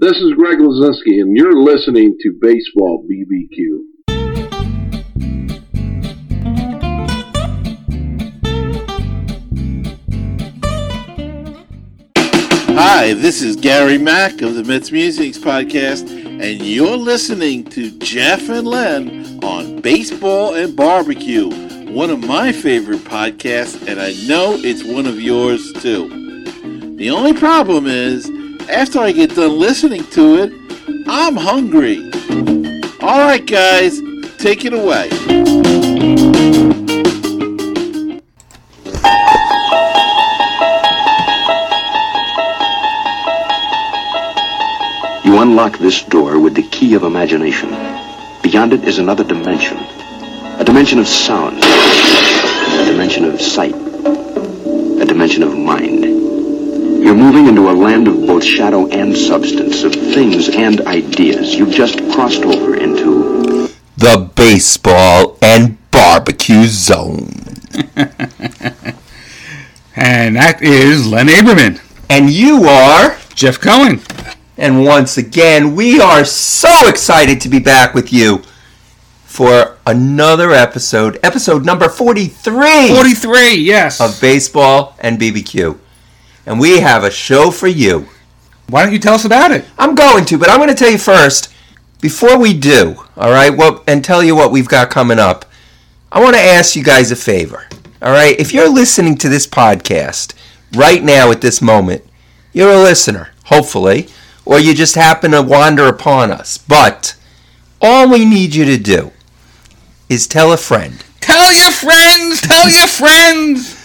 This is Greg Lazinski, and you're listening to Baseball BBQ. Hi, this is Gary Mack of the Mets Musics Podcast, and you're listening to Jeff and Len on Baseball and Barbecue, one of my favorite podcasts, and I know it's one of yours too. The only problem is, after I get done listening to it, I'm hungry. All right, guys, take it away. You unlock this door with the key of imagination. Beyond it is another dimension. A dimension of sound. A dimension of sight. A dimension of mind. You're moving into a land of both shadow and substance, of things and ideas. You've just crossed over into the baseball and barbecue zone. And that is Len Aberman. And you are. Jeff Cohen. And once again, we are so excited to be back with you for another episode, episode number 43 43, yes. of Baseball and BBQ. And we have a show for you. Why don't you tell us about it? I'm going to, but I'm going to tell you first, before we do, all right, what, and tell you what we've got coming up, I want to ask you guys a favor, all right? If you're listening to this podcast right now at this moment, you're a listener, hopefully, or you just happen to wander upon us. But all we need you to do is tell a friend. Tell your friends, tell your friends.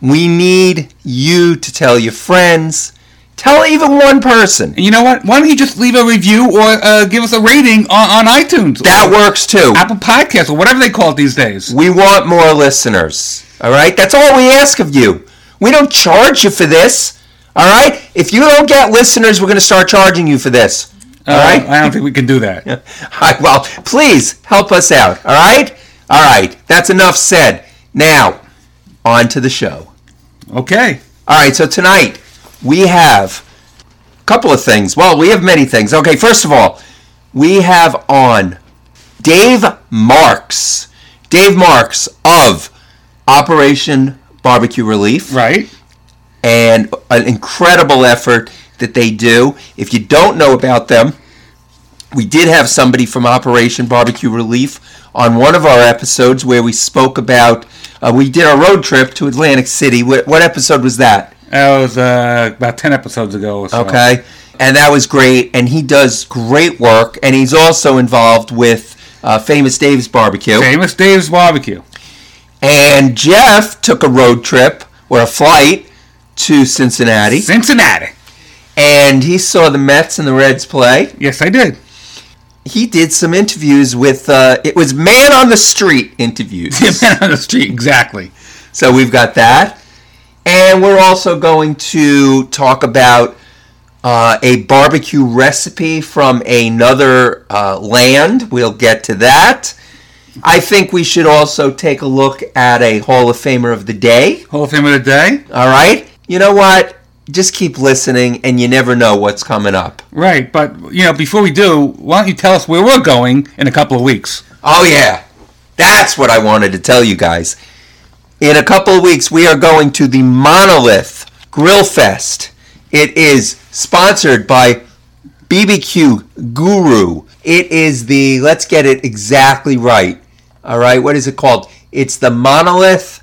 We need you to tell your friends. Tell even one person. And you know what? Why don't you just leave a review or uh, give us a rating on, on iTunes? That works too. Apple Podcasts or whatever they call it these days. We want more listeners. All right? That's all we ask of you. We don't charge you for this. All right? If you don't get listeners, we're going to start charging you for this. All Uh, right? I don't think we can do that. Right, well, please help us out. All right? All right. That's enough said. Now, on to the show. Okay. All right, so tonight we have a couple of things. Well, we have many things. Okay, first of all, we have on Dave Marks. Dave Marks of Operation Barbecue Relief Right. and an incredible effort that they do. If you don't know about them, we did have somebody from Operation Barbecue Relief on one of our episodes where we spoke about. Uh, we did a road trip to Atlantic City. What, what episode was that? That was uh, about 10 episodes ago or so. Okay. And that was great. And he does great work. And he's also involved with uh, Famous Dave's Barbecue. Famous Dave's Barbecue. And Jeff took a road trip or a flight to Cincinnati. Cincinnati. And he saw the Mets and the Reds play. Yes, I did. He did some interviews with, uh, it was man on the street interviews. Man on the street, exactly. So we've got that. And we're also going to talk about uh, a barbecue recipe from another uh, land. We'll get to that. I think we should also take a look at a Hall of Famer of the Day. Hall of Famer of the Day. All right? You know what? Just keep listening, and you never know what's coming up. Right, but, you know, before we do, why don't you tell us where we're going in a couple of weeks? Oh, yeah. That's what I wanted to tell you guys. In a couple of weeks, we are going to the Monolith Grill Fest. It is sponsored by BBQ Guru. It is the, let's get it exactly right. All right, what is it called? It's the Monolith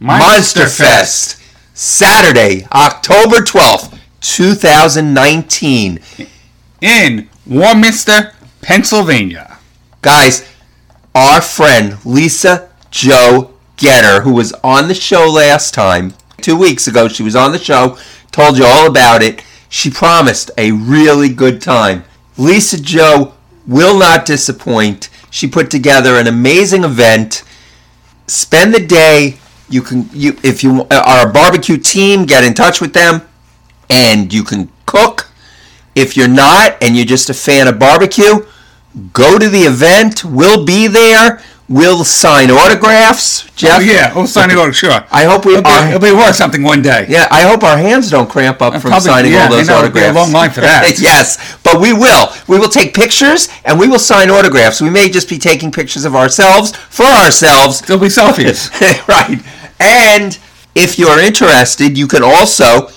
Monster, Fest. Saturday, October 12th, 2019. In Warminster, Pennsylvania. Guys, our friend Lisa Joe Getter, who was on the show last time, two weeks ago, she was on the show, told you all about it. She promised a really good time. Lisa Joe will not disappoint. She put together an amazing event. Spend the day. You can you if you uh, are a barbecue team, get in touch with them and you can cook. If you're not and you're just a fan of barbecue, go to the event. We'll be there. We'll sign autographs, Jeff. Oh, yeah, we'll sign over, sure. I hope we It'll be, it'll be worth something one day. Yeah, I hope our hands don't cramp up from probably- signing yeah, all those know, it'll be a autographs. long line for that. yes, but we will. We will take pictures and we will sign autographs. We may just be taking pictures of ourselves for ourselves. There'll be selfies. right. And if you're interested, you can also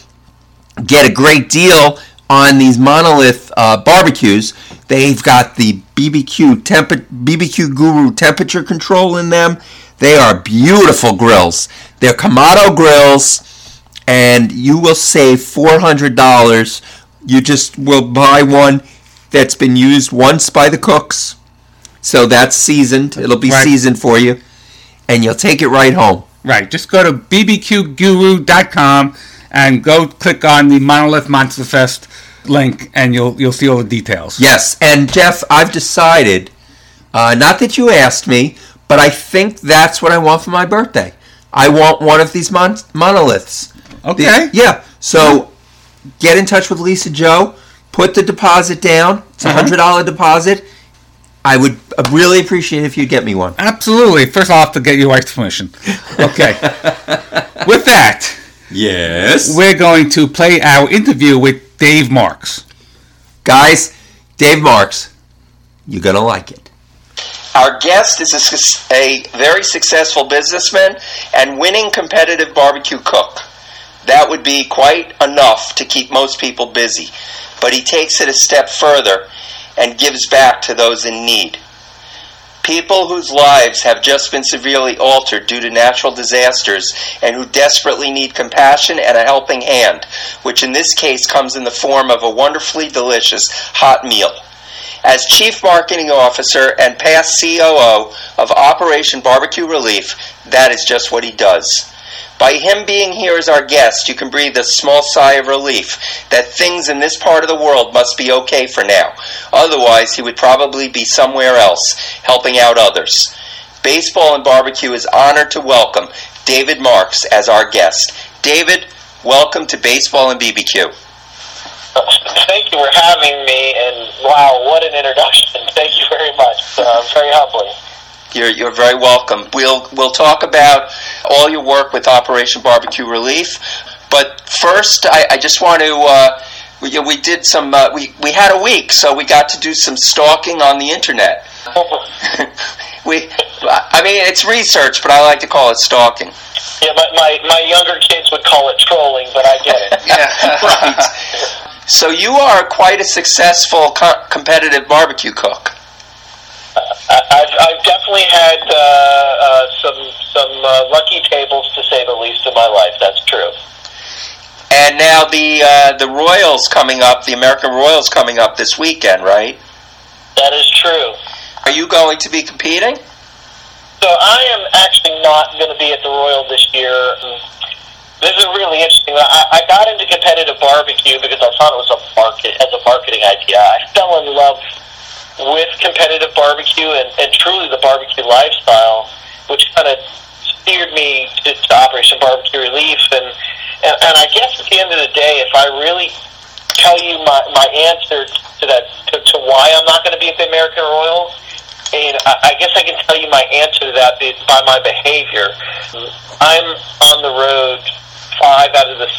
get a great deal on these monolith uh, barbecues. They've got the BBQ temp- BBQ Guru temperature control in them. They are beautiful grills. They're Kamado grills, and you will save four hundred dollars. You just will buy one that's been used once by the cooks, so that's seasoned. It'll be Right. seasoned for you, and you'll take it right home. Right. Just go to bbqguru.com and go click on the Monolith Monster Fest link, and you'll you'll see all the details. Yes, and Jeff, I've decided, uh, not that you asked me, but I think that's what I want for my birthday. I want one of these mon- monoliths. Okay. The- yeah. So get in touch with Lisa Joe. Put the deposit down. It's a Uh-huh. hundred dollar deposit. I would uh, really appreciate if you'd get me one. Absolutely. First, I'll have to get your wife's permission. Okay. With that, Yes. we're going to play our interview with Dave Marks. Guys, Dave Marks, you're gonna like it. Our guest is a, a very successful businessman and winning competitive barbecue cook. That would be quite enough to keep most people busy, but he takes it a step further and gives back to those in need. People whose lives have just been severely altered due to natural disasters and who desperately need compassion and a helping hand, which in this case comes in the form of a wonderfully delicious hot meal. As Chief Marketing Officer and past COO of Operation Barbecue Relief, that is just what he does. By him being here as our guest, you can breathe a small sigh of relief that things in this part of the world must be okay for now. Otherwise, he would probably be somewhere else, helping out others. Baseball and Barbecue is honored to welcome David Marks as our guest. David, welcome to Baseball and BBQ. Thank you for having me, and wow, what an introduction! Thank you very much. Uh, very humbling. You're, you're very welcome. We'll we'll talk about all your work with Operation Barbecue Relief, but first, I, I just want to. Uh, we, we did some. Uh, we we had a week, so we got to do some stalking on the internet. we, I mean, it's research, but I like to call it stalking. Yeah, my, my, my younger kids would call it trolling, but I get it. Yeah, right. So you are quite a successful co- competitive barbecue cook. I, I've, I've definitely had uh, uh, some some uh, lucky tables, to say the least, in my life. That's true. And now the uh, the Royals coming up, the American Royals coming up this weekend, right? That is true. Are you going to be competing? So I am actually not going to be at the Royal this year. This is really interesting. I, I got into competitive barbecue because I thought it was a market as a marketing idea. I fell in love with competitive barbecue and, and truly the barbecue lifestyle, which kind of steered me to, to Operation Barbecue Relief. And, and and I guess at the end of the day, if I really tell you my, my answer to that to, to why I'm not going to be at the American Royals, and I, I guess I can tell you my answer to that by my behavior. I'm on the road five out of the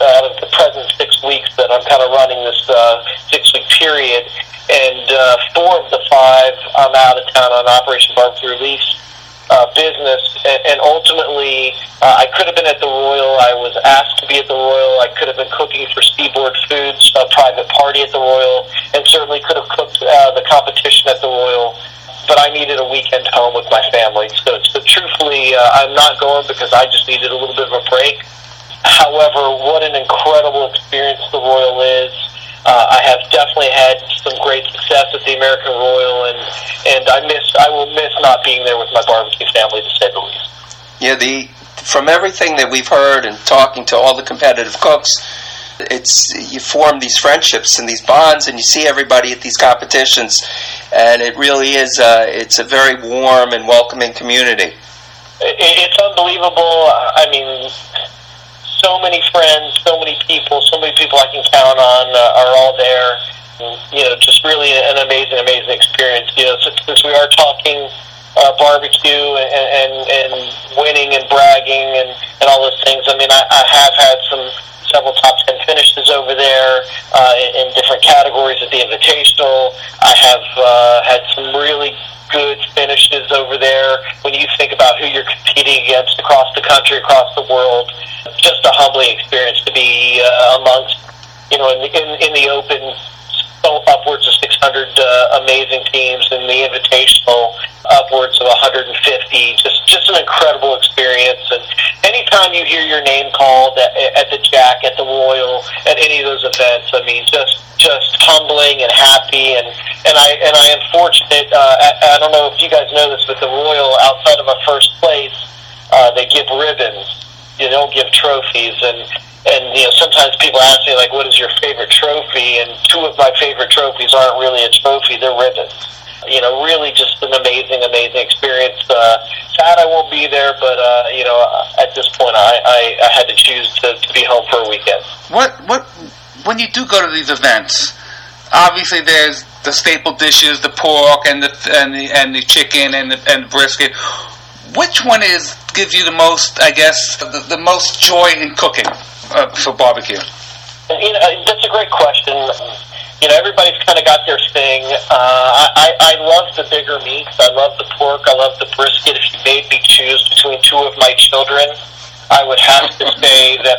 out of the present six weeks that I'm kind of running this uh, six week period, and uh, four of the five I'm out of town on Operation Barbecue Relief uh, business, and, and ultimately uh, I could have been at the Royal. I was asked to be at the Royal. I could have been cooking for Seaboard Foods, a private party at the Royal, and certainly could have cooked uh, the competition at the Royal. But I needed a weekend home with my family. So, so truthfully, uh, I'm not going because I just needed a little bit of a break. However, what an incredible experience the Royal is. Uh, I have definitely had some great success at the American Royal, and and I miss I will miss not being there with my barbecue family to say the least. Yeah, the from everything that we've heard and talking to all the competitive cooks, it's you form these friendships and these bonds, and you see everybody at these competitions, and it really is uh, it's a very warm and welcoming community. It's unbelievable. I mean, so many friends, so many people, so many people I can count on uh, are all there. And, you know, just really an amazing, amazing experience. You know, since, since we are talking uh, barbecue and, and and winning and bragging and and all those things. I mean, I, I have had some several top ten finishes over there uh, in, in different categories at the Invitational. I have uh, had some really good finishes over there. When you think about who you're competing against across the country, across the world, just a humbling experience to be uh, amongst, you know, in the, in, in the open, upwards of 600 uh, amazing teams, in the invitational, upwards of 150. Just just an incredible experience. And anytime you hear your name called at, at the Jack, at the Royal, at any of those events, I mean, just just humbling and happy. And and I and I am fortunate. Uh, I, I don't know if you guys know this, but the Royal, outside of a first place, uh, they give ribbons. You don't give trophies and and you know sometimes people ask me like what is your favorite trophy and two of my favorite trophies aren't really a trophy they're ribbons you know really just an amazing amazing experience uh, sad I won't be there but uh, you know at this point I, I, I had to choose to, to be home for a weekend What what when you do go to these events? Obviously, there's the staple dishes, the pork and the and the and the chicken and the and the brisket. Which one is gives you the most? I guess the, the most joy in cooking uh, for barbecue. You know, that's a great question. You know, everybody's kind of got their thing. Uh, I, I love the bigger meats. I love the pork. I love the brisket. If you made me choose between two of my children, I would have to say that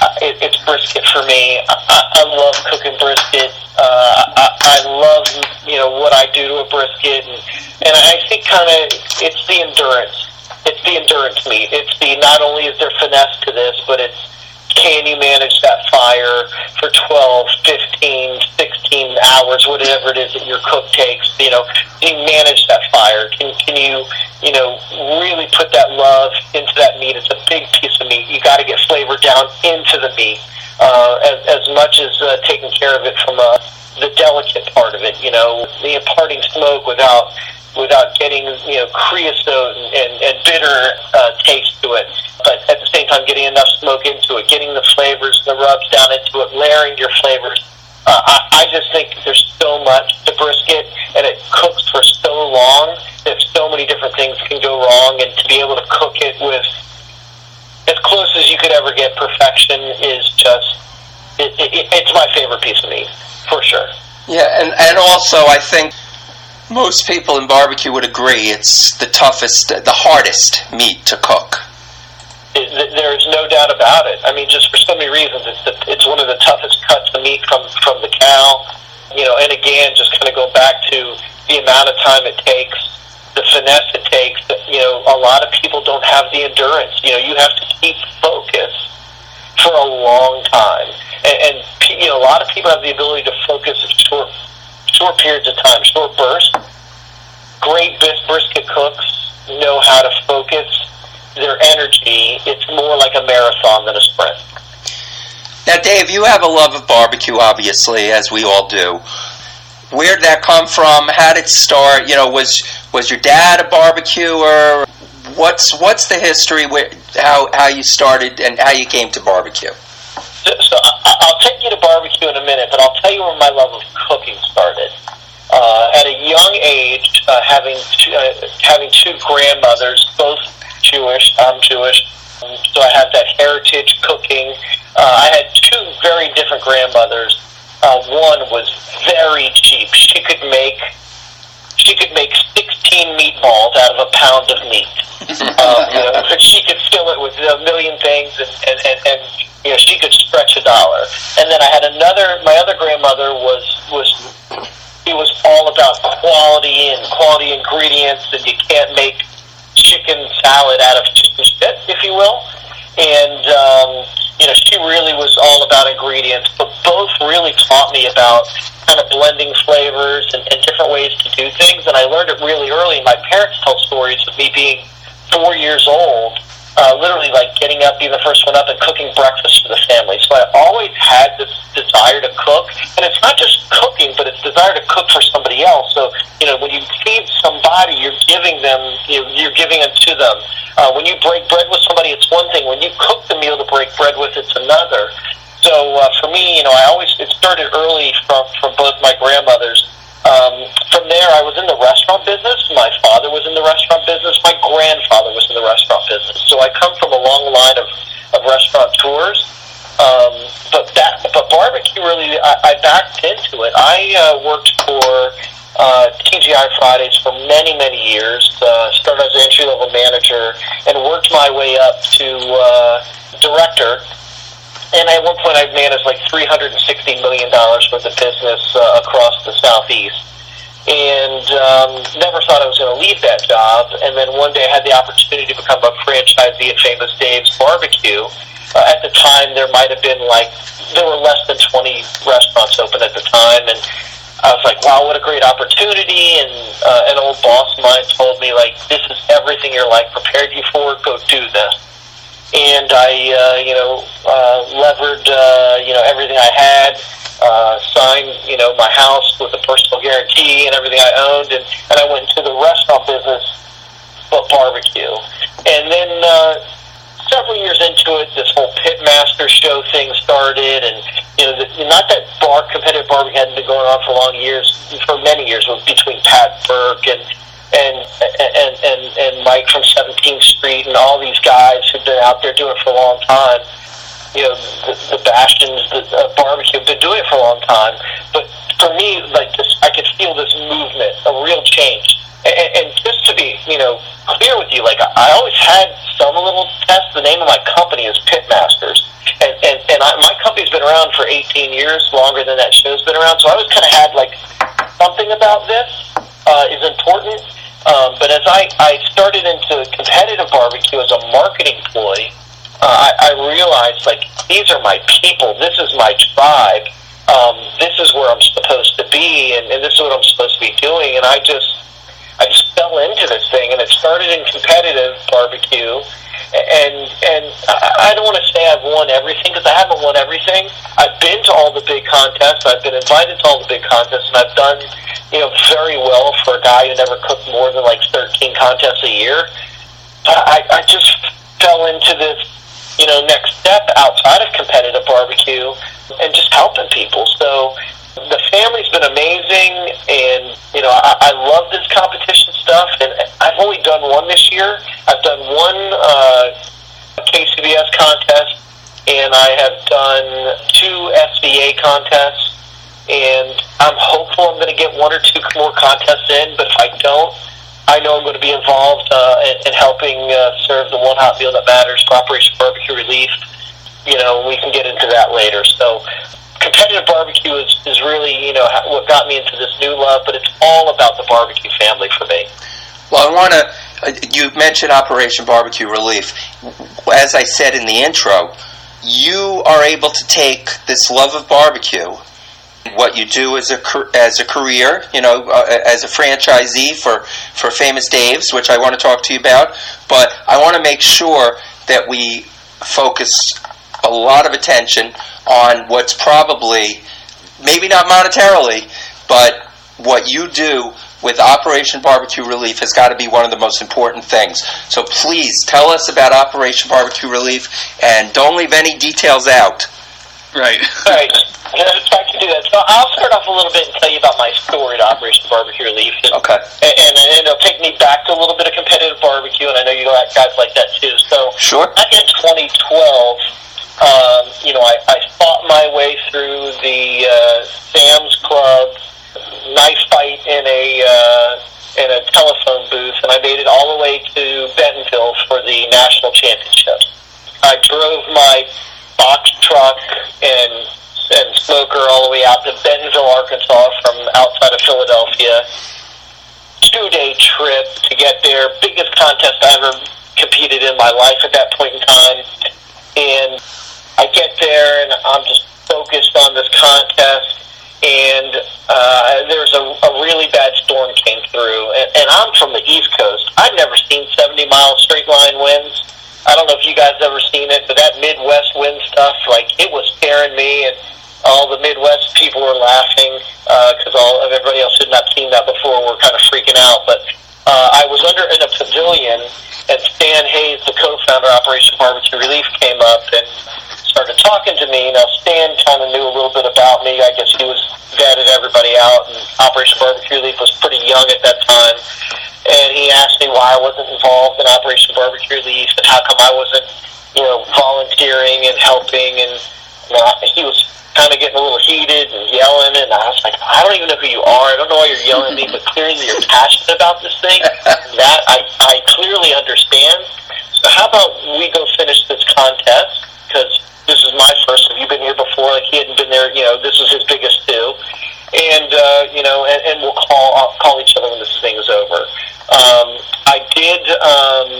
uh, it, it's brisket for me. I, I, love cooking brisket. Uh, I, I love you know what I do to a brisket, and and I think kind of it's the endurance. It's the endurance meat. It's the not only is there finesse to this, but it's can you manage that fire for 12, 15, 16 hours, whatever it is that your cook takes? You know, can you manage that fire? Can, can you, you know, really put that love into that meat? It's a big piece of meat. You got to get flavor down into the meat uh, as, as much as uh, taking care of it from uh, the delicate part of it. You know, the imparting smoke without without getting you know creosote and, and, and bitter uh, taste to it, but at the same time getting enough smoke into it, getting the flavors, the rubs down into it, layering your flavors. Uh, I, I just think there's so much to brisket, and it cooks for so long that so many different things can go wrong, and to be able to cook it with as close as you could ever get perfection is just it, it, it's my favorite piece of meat for sure. Yeah, and, and also I think most people in barbecue would agree it's the toughest, the hardest meat to cook. It, there's no doubt about it. I mean, just for so many reasons, it's the, it's one of the toughest cuts of meat from from the cow. You know, and again, just kind of go back to the amount of time it takes, the finesse it takes. You know, a lot of people don't have the endurance. You know, you have to keep focus for a long time, and, and you know, a lot of people have the ability to focus short short periods of time, short bursts. Great brisket cooks know how to focus their energy. It's more like a marathon than a sprint. Now, Dave, you have a love of barbecue, obviously, as we all do. Where did that come from? How did it start? You know, was was your dad a barbecuer? What's what's the history? Where, how how you started and how you came to barbecue? So, I, I'll take you to barbecue in a minute, but I'll tell you where my love of cooking started. Uh, at a young age, uh, having two, uh, having two grandmothers, both Jewish. I'm Jewish, so I have that heritage cooking. Uh, I had two very different grandmothers. Uh, one was very cheap. She could make she could make 16 meatballs out of a pound of meat. um, you know, she could fill it with a million things, and, and, and, and you know, she could stretch a dollar. And then I had another. My other grandmother was was it was all about quality and quality ingredients, and you can't make chicken salad out of chicken shit, if you will. And um, you know, she really was all about ingredients, but both really taught me about kind of blending flavors and, and different ways to do things. And I learned it really early. My parents tell stories of me being four years old uh, literally like getting up, being the first one up, and cooking breakfast for the family. So I always had this desire to cook, and it's not just cooking, but it's desire to cook for somebody else. So you know, when you feed somebody, you're giving them, you you're giving it to them. Uh, when you break bread with somebody, it's one thing. When you cook the meal to break bread with, it's another. So uh, for me, you know, I always it started early from from both my grandmothers. Um, from there, I was in the restaurant business. My father was in the restaurant business. My grandfather was in the restaurant business. So I come from a long line of, of restaurateurs. Um, but that, but barbecue really, I, I backed into it. I uh, worked for uh, TGI Fridays for many, many years. Uh, started as an entry level manager and worked my way up to uh, director. And at one point, I managed like $360 million worth of business uh, across the Southeast. And um, never thought I was going to leave that job. And then one day I had the opportunity to become a franchisee at Famous Dave's Barbecue. Uh, at the time, there might have been like, there were less than 20 restaurants open at the time. And I was like, wow, what a great opportunity. And uh, an old boss of mine told me, like, this is everything your life prepared you for. Go do this. And I, uh, you know, uh, levered, uh, you know, everything I had, uh, signed, you know, my house with a personal guarantee and everything I owned. And, and I went into the restaurant business, but barbecue. And then, uh, several years into it, this whole pitmaster show thing started, and you know, the, not that bar competitive barbecue hadn't been going on for long years, for many years, between Pat Burke and and and and and Mike from 17th Street and all these guys who've been out there doing it for a long time. You know, the, the bastions, the uh, barbecue, been doing it for a long time. But for me, like this, I could feel this movement, a real change. And, and just to be, you know, clear with you, like I always had some little test. The name of my company is Pitmasters, and and and I, my company's been around for 18 years, longer than that show's been around. So I always kind of had like something about this uh, is important. Um, but as I, I started into competitive barbecue as a marketing ploy, uh, I, I realized like these are my people. This is my tribe. Um, this is where I'm supposed to be, and, and this is what I'm supposed to be doing. And I just I just fell into this thing, and it started in competitive barbecue. And and I, don't want to say I've won everything because I haven't won everything. I've been to all the big contests. I've been invited to all the big contests, and I've done you know very well for a guy who never cooked more than like 13 contests a year. I, I just fell into this you know next step outside of competitive barbecue and just helping people. So the family's been amazing, and know I, I love this competition stuff. And I've only done one this year. I've done one uh, KCBS contest, and I have done two SCA contests. And I'm hopeful I'm going to get one or two more contests in. But if I don't, I know I'm going to be involved uh, in, in helping uh, serve the one hot meal that matters for Operation Barbecue Relief. You know, we can get into that later. So competitive barbecue is, is really, you know, what got me into this new love, but it's all about the barbecue family for me. Well, I want to, you mentioned Operation Barbecue Relief. As I said in the intro, you are able to take this love of barbecue, what you do as a as a career, you know, uh, as a franchisee for for Famous Dave's, which I want to talk to you about. But I want to make sure that we focus a lot of attention on what's probably, maybe not monetarily, but what you do with Operation Barbecue Relief has got to be one of the most important things. So please tell us about Operation Barbecue Relief and don't leave any details out. Right. right. I can do that. So I'll start off a little bit and tell you about my story to Operation Barbecue Relief. And, okay. And, and, and it'll take me back to a little bit of competitive barbecue, and I know you guys like that too. So sure. back in 2012, um, you know, I, I fought my way through the uh, Sam's Club knife fight in a uh, in a telephone booth, and I made it all the way to Bentonville for the national championship. I drove my box truck and and smoker all the way out to Bentonville, Arkansas, from outside of Philadelphia. Two day trip to get there. Biggest contest I ever competed in my life at that point in time. And I get there and I'm just focused on this contest. And uh, there's a, a really bad storm came through. And, and I'm from the East Coast. I've never seen 70 mile straight line winds. I don't know if you guys ever seen it, but that Midwest wind stuff, like it was scaring me, and all the Midwest people were laughing because uh, all of everybody else had not seen that before. We're kind of freaking out, but uh, I was under in a pavilion, and Stan Hayes, the co-founder of Operation Barbecue Relief, came up and started talking to me. Now Stan kind of knew a little bit about me. I guess he was vetted everybody out, and Operation Barbecue Relief was pretty young at that time. And he asked me why I wasn't involved in Operation Barbecue Relief and how come I wasn't, you know, volunteering and helping. And you know, he was kind of getting a little heated and yelling, and I was like, I don't even know who you are. I don't know why you're yelling at me, but clearly you're passionate about this thing. that I, I clearly understand. So how about we go finish this contest? Because this is my first. Have you been here before? Like he hadn't been there. You know, this was his biggest too. And uh, you know, and, and we'll call I'll call each other when this thing is over. Um, I did. Um,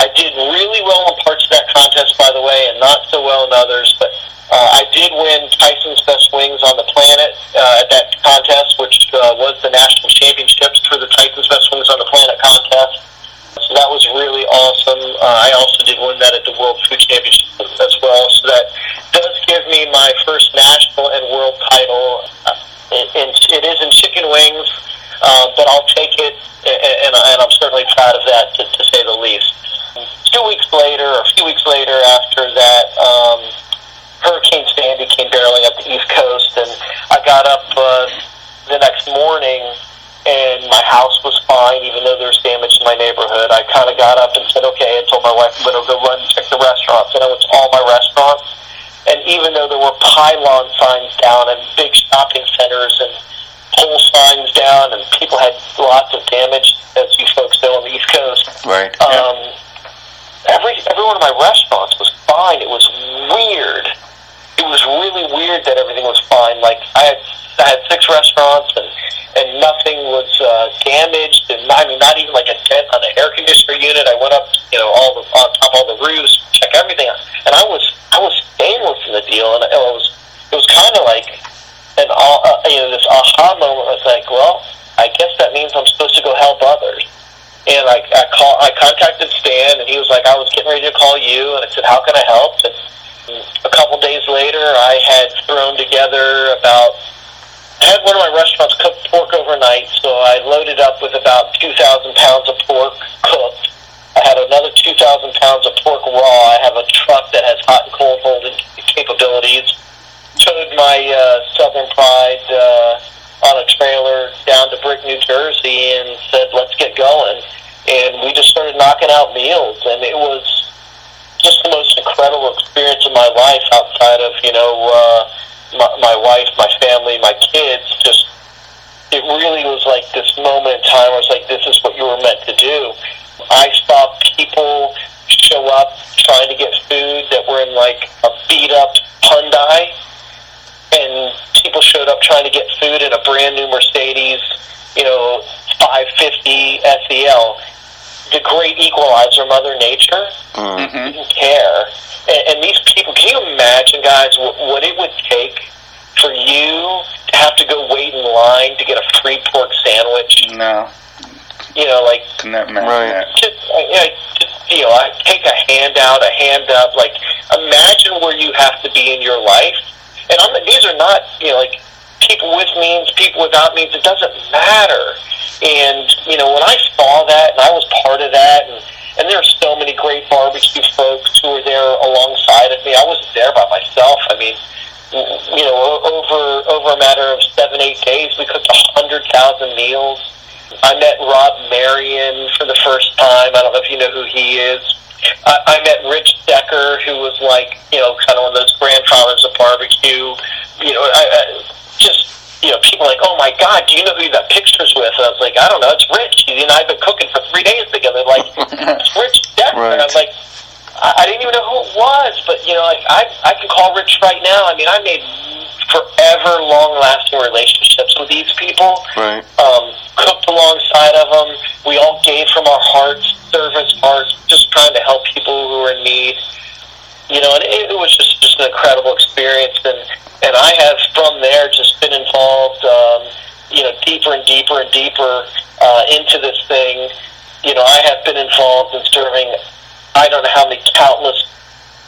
I did really well in parts of that contest, by the way, and not so well in others. But uh, I did win Tyson's Best Wings on the Planet uh, at that contest, which uh, was the national championships for the Tyson's Best Wings on the Planet contest. So that was really awesome. Uh, I also did win that at the World Food Championship as well. So that does give me my first national and world title. Uh, and it is in chicken wings, uh, but I'll take it, and, and I'm certainly proud of that, to, to say the least. Two weeks later, or a few weeks later after that, um, Hurricane Sandy came barreling up the East Coast, and I got up uh, the next morning, and my house was fine, even though there was damage in my neighborhood. I kind of got up and said, okay, I told my wife I'm going to go run and check the restaurants, and I went to all my restaurants. And even though there were pylon signs down and big shopping centers and pole signs down, and people had lots of damage, as you folks know on the East Coast. Right. Um, every every one of my restaurants was fine. It was weird. It was really weird that everything was fine. Like I had I had six restaurants and and nothing was uh, damaged. And I mean, not even like a dent on the air conditioner unit. I went up, you know, all the on top of all the roofs, check everything, and I was I was stainless in the deal, and it was it was kind of like an uh, you know this aha moment. Was like, well, I guess that means I'm supposed to go help others. And I, I call, I contacted Stan, and he was like, I was getting ready to call you, and I said, how can I help? And a couple days later, I had thrown together about. I had one of my restaurants cook pork overnight, so I loaded up with about 2,000 pounds of pork cooked. I had another 2,000 pounds of pork raw. I have a truck that has hot and cold holding capabilities. Towed my uh, Southern Pride uh, on a trailer down to Brick, New Jersey, and said, "Let's get going." And we just started knocking out meals, and it was just the most incredible experience of my life outside of you know uh, my, my wife, my family, my kids. Just it really was like this moment in time where it's like this is what you were meant to do. I saw people show up trying to get food that were in like a beat up Hyundai, and people showed up trying to get food in a brand new Mercedes, you know, 550 SEL the great equalizer, Mother Nature, Mm-hmm. didn't care. And, and these people, can you imagine, guys, what, what it would take for you to have to go wait in line to get a free pork sandwich? No, You know, like never Right. just, you know, just you know, I take a handout, a hand up. Like, imagine where you have to be in your life. And I'm, these are not, you know, like people with means, people without means. It doesn't matter. And you know, when I saw that, and I was part of that, and and there are so many great barbecue folks who were there alongside of me. I wasn't there by myself. I mean, you know, over over a matter of seven, eight days, we cooked a hundred thousand meals. I met Rob Marion for the first time. I don't know if you know who he is. I, I met Rich Decker, who was like, you know, kind of one of those grandfathers of barbecue. You know, I, I just, you know, people like, oh my God, do you know who you got pictures with? And I was like, I don't know, it's Rich. He and I have been cooking for three days together. Like, it's Rich Decker. Right. And I'm like, I, I didn't even know who it was, but you know, like I, I can call Rich right now. I mean, I made forever long-lasting relationships with these people Right. um, cooked alongside of them. We all gave from our hearts, service hearts, just trying to help people who were in need. You know, and it, it was just just an incredible experience, and and I have from there just been involved, um, you know, deeper and deeper and deeper uh, into this thing. You know, I have been involved in serving. I don't know how many countless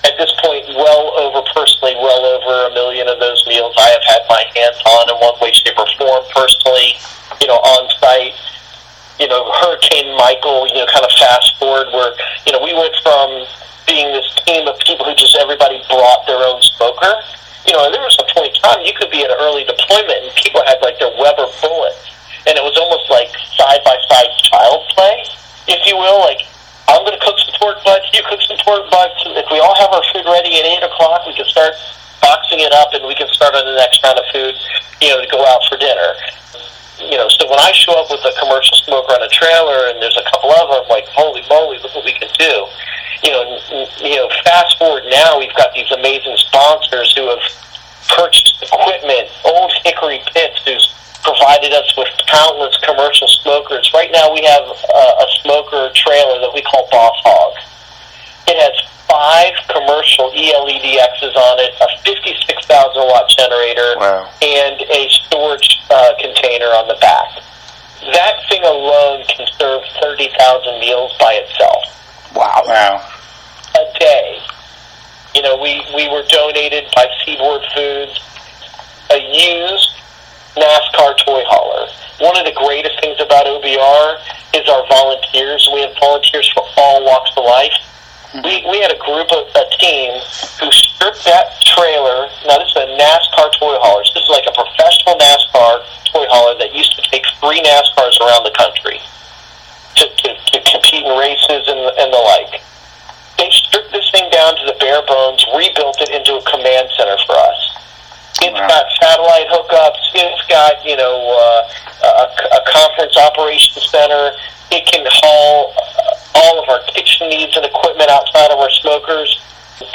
at this point, well over personally, well over a million of those meals I have had my hands on in one way, shape, or form personally, you know, on site. You know, Hurricane Michael, you know, kind of fast forward where, you know, we went from being this team of people who just everybody brought their own smoker. You know, and there were some point in time, you could be at an early deployment and people had like their Weber bullets, and it was almost like side by side child play, if you will. Like I'm going to cook some pork butts, you cook some pork butts, if we all have our food ready at eight o'clock, we can start boxing it up and we can start on the next round of food, you know, to go out for dinner. You know, so when I show up with a commercial smoker on a trailer and there's a couple of them, like, holy moly, look what we can do. You know, you know, fast forward now, we've got these amazing sponsors who have purchased equipment, Old Hickory Pits, who's provided us with countless commercial smokers. Right now, we have uh, a smoker trailer that we call Boss Hog. It has five commercial E ELEDXs on it, a 56,000 watt generator, Wow. and a storage uh, container on the back. That thing alone can serve 30,000 meals by itself Wow. Wow. a day. You know, we, we were donated by Seaboard Foods a used NASCAR toy hauler. One of the greatest things about OBR is our volunteers. We have volunteers for all walks of life. Hmm. We, we had a group of a team who stripped that trailer. Now this is a NASCAR toy hauler. This is like a professional NASCAR toy hauler that used to take three NASCARs around the country to, to, to compete in races and, and the like they stripped this thing down to the bare bones, rebuilt it into a command center for us. It's Wow. got satellite hookups. It's got you know uh, a, a conference operations center. It can haul uh, all of our kitchen needs and equipment outside of our smokers.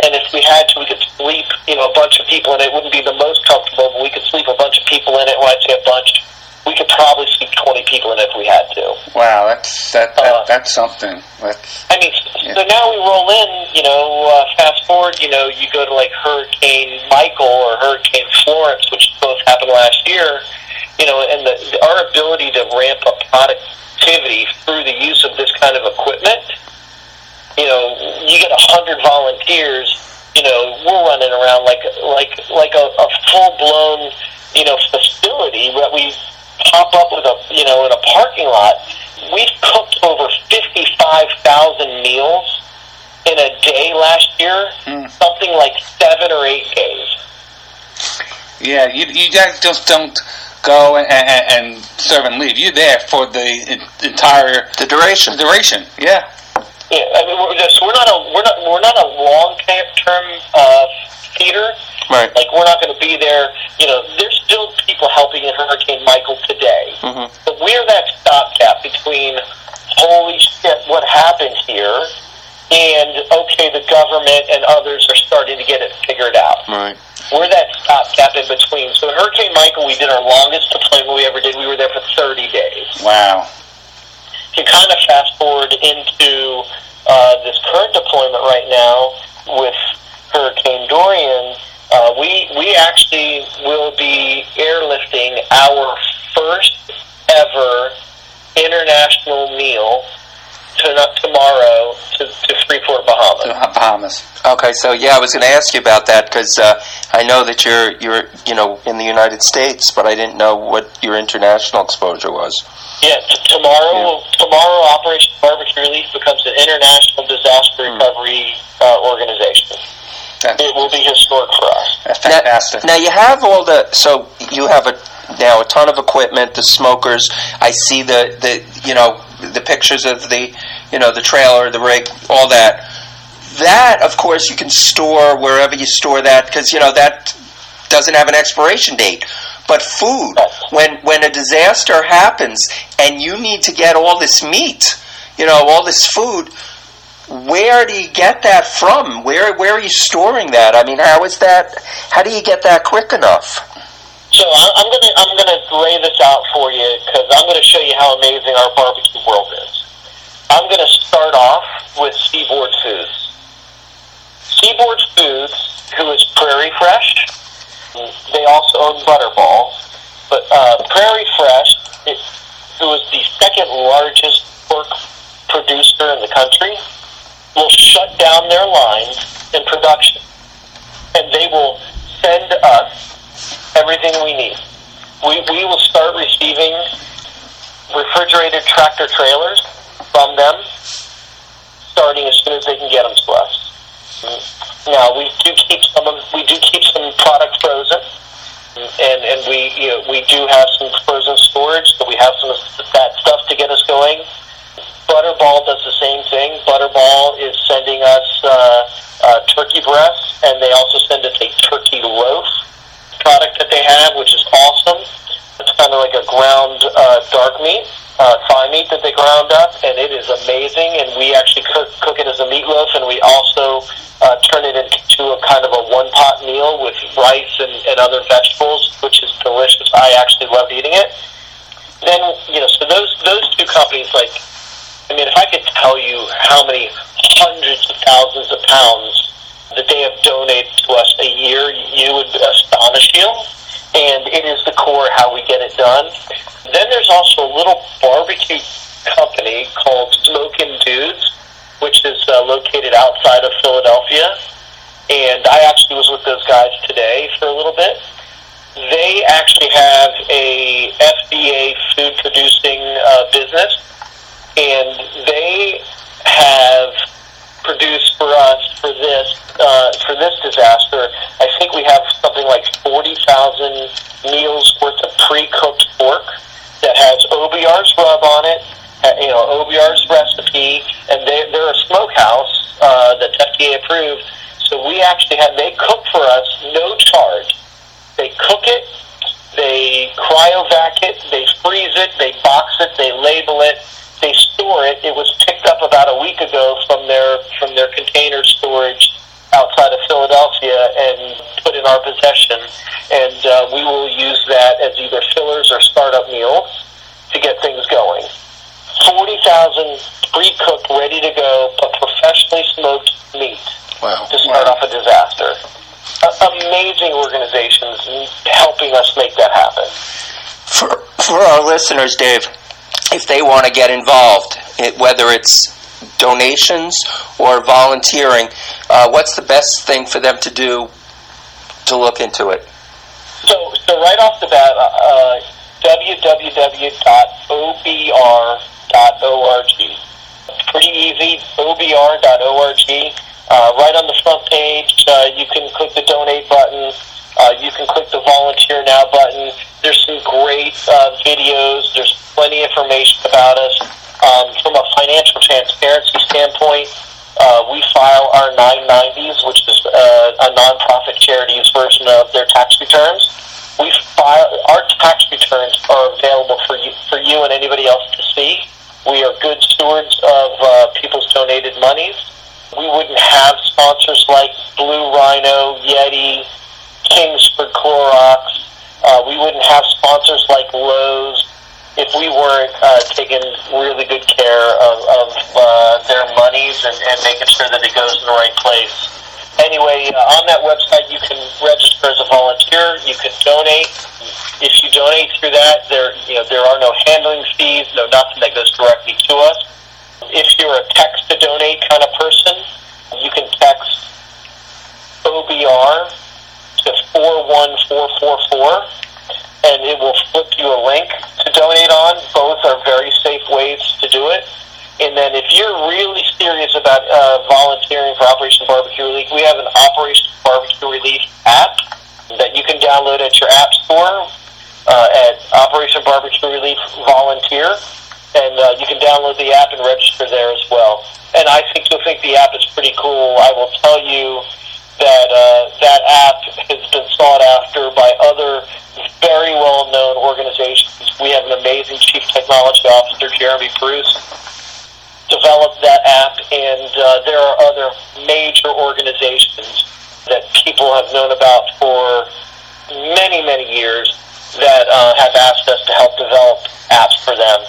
And if we had to, we could sleep you know a bunch of people in it. It wouldn't be the most comfortable, but we could sleep a bunch of people in it. When I say a bunch, we could probably sleep twenty people in if we had to. Wow, that's that, that Uh, that's something. That's I mean, so now we roll in, you know, uh, fast forward, you know, you go to like Hurricane Michael or Hurricane Florence, which both happened last year, you know, and the, our ability to ramp up productivity through the use of this kind of equipment, you know, you get a hundred volunteers, you know, we're running around like like like a, a full blown, you know, facility that we pop up with a you know in a parking lot. We've cooked over fifty five thousand meals in a day last year, something like seven or eight days. yeah. You you guys just don't go and, and, and serve and leave. You're there for the entire The duration. duration. Yeah. Yeah, I mean, we're just, we're not a we're not we're not a long term uh, feeder. Right. Like we're not going to be there. You know, there's still people helping in Hurricane Michael today, Mhm. but we're that stopgap between holy shit, what happened here, and okay, the government and others are starting to get it figured out. Right. We're that stopgap in between. So in Hurricane Michael, we did our longest deployment we ever did. We were there for 30 days Wow. to kind of fast forward into uh, this current deployment right now with we actually will be airlifting our first ever international meal to, tomorrow to, to Freeport, Bahamas. Bahamas. Okay, so yeah, I was going to ask you about that because uh, I know that you're you're you know in the United States, but I didn't know what your international exposure was. Yeah, t- tomorrow tomorrow Operation Barbecue Relief becomes an international disaster recovery uh, organization. That's, It will be historic for us. that's Now- fantastic. Now, you have all the so you have a now a ton of equipment, the smokers. I see the the you know the pictures of the you know the trailer, the rig, all that. That of course you can store wherever you store that because you know that doesn't have an expiration date. But food, when when a disaster happens and you need to get all this meat, you know all this food, where do you get that from? Where where are you storing that? I mean, how is that? How do you get that quick enough? So I'm gonna I'm gonna lay this out for you because I'm gonna show you how amazing our barbecue world is. I'm gonna start off with Seaboard Foods. Seaboard Foods, who is Prairie Fresh, they also own Butterball, but uh, Prairie Fresh, it, who is the second largest pork producer in the country, will shut down their lines in production, and they will send us everything we need. We, we will start receiving refrigerated tractor trailers from them starting as soon as they can get them to us. Now we do keep some of we do keep some product frozen and and we you know we do have some frozen storage, so we have some of that stuff to get us going. Butterball does the same thing. Butterball is sending us uh, uh, turkey breasts, and they also send us a turkey loaf product that they have, which is awesome. It's kind of like a ground uh, dark meat, uh, thigh meat that they ground up, and it is amazing. And we actually cook, cook it as a meatloaf, and we also uh, turn it into a kind of a one pot meal with rice and, and other vegetables, which is delicious. I actually love eating it. Then you know, so those those two companies, like, I mean, if I could tell you how many hundreds of thousands of pounds that they have donated to us a year, you would astonish you. And it is the core how we get it done. Then there's also a little barbecue company called Smokin' Dudes, which is uh, located outside of Philadelphia. And I actually was with those guys today for a little bit. They actually have a FDA food producing uh, business, and they have produced for us for this uh, for this disaster. I think we have something like forty thousand meals worth of pre-cooked pork that has OBR's rub on it. uh, You know, OBR's recipe, and they, they're a smokehouse uh, that's FDA approved. So we actually have they cook for us no charge. They cook it, they cryovac it, they freeze it, they box it, they label it, they store it. It was picked up about a week ago from their from their container storage outside of Philadelphia and put in our possession. And uh, we will use that as either fillers or startup meals to get things going. Forty thousand pre-cooked, ready to go, but professionally smoked meat Wow. to start off a disaster. A- amazing organizations helping us make that happen. For, for our listeners, Dave, if they want to get involved, it, whether it's donations or volunteering, uh, what's the best thing for them to do to look into it? So, so right off the bat, uh, www.obr.org. Pretty easy, obr.org. Uh, right on the front page, uh, you can click the donate button. Uh, you can click the volunteer now button. There's some great uh, videos. There's plenty of information about us. Um, from a financial transparency standpoint, uh, we file our 990s, which is uh, a nonprofit charity's version of their tax returns. We file our tax returns are available for you, for you and anybody else to see. We are good stewards of uh, people's donated monies. We wouldn't have sponsors like Blue Rhino, Yeti, Kingsford Clorox. Uh, we wouldn't have sponsors like Lowe's if we weren't uh, taking really good care of, of uh, their monies and, and making sure that it goes in the right place. Anyway, uh, on that website, you can register as a volunteer. You can donate. If you donate through that, there you know there are no handling fees, no nothing that goes directly to us. If you're a text to donate kind of person, you can text OBR to four one four four four, and it will flip you a link to donate on. Both are very safe ways to do it. And then if you're really serious about uh, volunteering for Operation Barbecue Relief, we have an Operation Barbecue Relief app that you can download at your app store uh, at Operation Barbecue Relief Volunteer. And uh, you can download the app and register there as well. And I think you'll think the app is pretty cool. I will tell you that uh, that app has been sought after by other very well-known organizations. We have an amazing Chief Technology Officer, Jeremy Bruce, developed that app, and uh, there are other major organizations that people have known about for many, many years that uh, have asked us to help develop apps for them.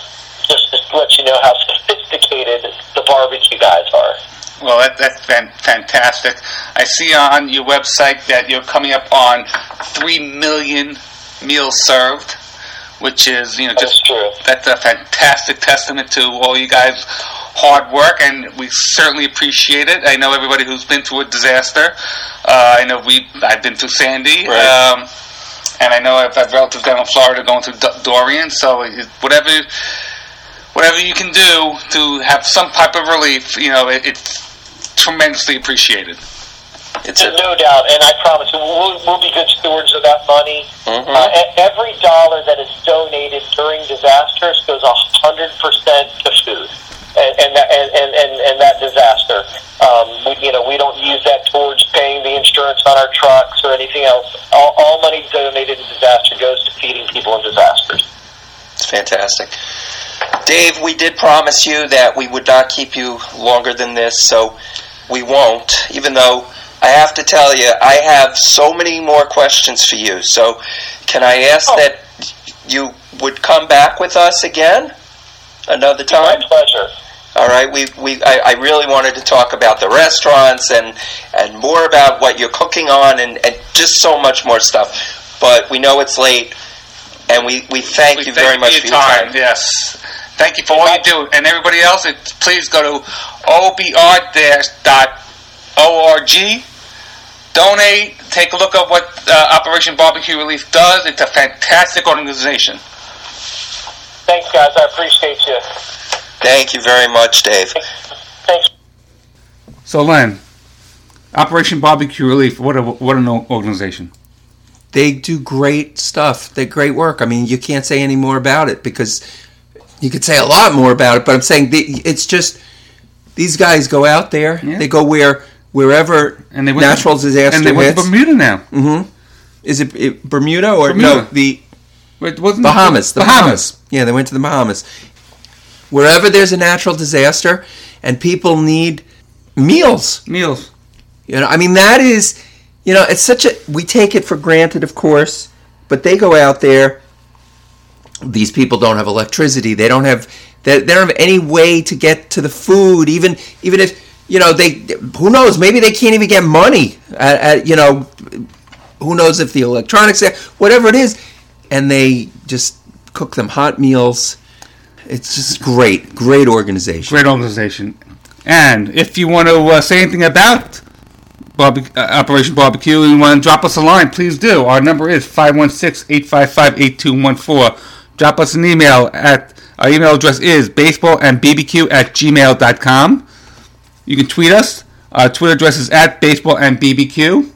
Just to let you know how sophisticated the barbecue guys are. Well, that, that's fan, fantastic. I see on your website that you're coming up on three million meals served, which is you know That's just true. that's a fantastic testament to all you guys' hard work, and we certainly appreciate it. I know everybody who's been through a disaster. Uh, I know we I've been through Sandy. Right. Um, and I know I've had relatives down in Florida going through D- Dorian, so it- whatever whatever you can do to have some type of relief, you know, it, it's tremendously appreciated. It's a, no doubt, and I promise you, we'll, we'll be good stewards of that money. Mhm. Uh, every dollar that is donated during disasters goes a hundred percent to food, and and that, and, and, and, and that disaster. Um, we, you know, we don't use that towards paying the insurance on our trucks or anything else. All, all money donated in disaster goes to feeding people in disasters. it's fantastic. Dave, we did promise you that we would not keep you longer than this, so we won't, even though I have to tell you, I have so many more questions for you. So, can I ask Oh. that you would come back with us again another time? My pleasure. All right, we, we I, I really wanted to talk about the restaurants and and more about what you're cooking on and, and just so much more stuff. But we know it's late, and we, we thank We you very much for your time. Yes. Thank you for all you do. And everybody else, please go to obr-org. Donate. Take a look at what uh, Operation Barbecue Relief does. It's a fantastic organization. Thanks, guys. I appreciate you. Thank you very much, Dave. Thanks. So, Len, Operation Barbecue Relief, what a, what an organization. They do great stuff. They great work. I mean, you can't say any more about it because you could say a lot more about it. But I'm saying the, it's just these guys go out there. Yeah. They go where wherever And they went natural to, disaster And they went hits. to Bermuda now. Mm-hmm. Is it, it Bermuda or no the It wasn't Bahamas? The Bahamas. Bahamas. Yeah, they went to the Bahamas. Wherever there's a natural disaster and people need meals. Meals. You know, I mean, that is, you know, it's such a. We take it for granted, of course, but they go out there. These people don't have electricity. They don't have. They, they don't have any way to get to the food. Even even if you know they. Who knows? Maybe they can't even get money. At, at you know, who knows if the electronics, whatever it is, and they just cook them hot meals. It's just great, great organization. Great organization. And if you want to uh, say anything about barbe- uh, Operation Barbecue and you want to drop us a line, please do. Our number is 516-855-8214. Drop us an email at, our email address is baseballandbbq at gmail.com. You can tweet us. Our Twitter address is at baseballandbbq.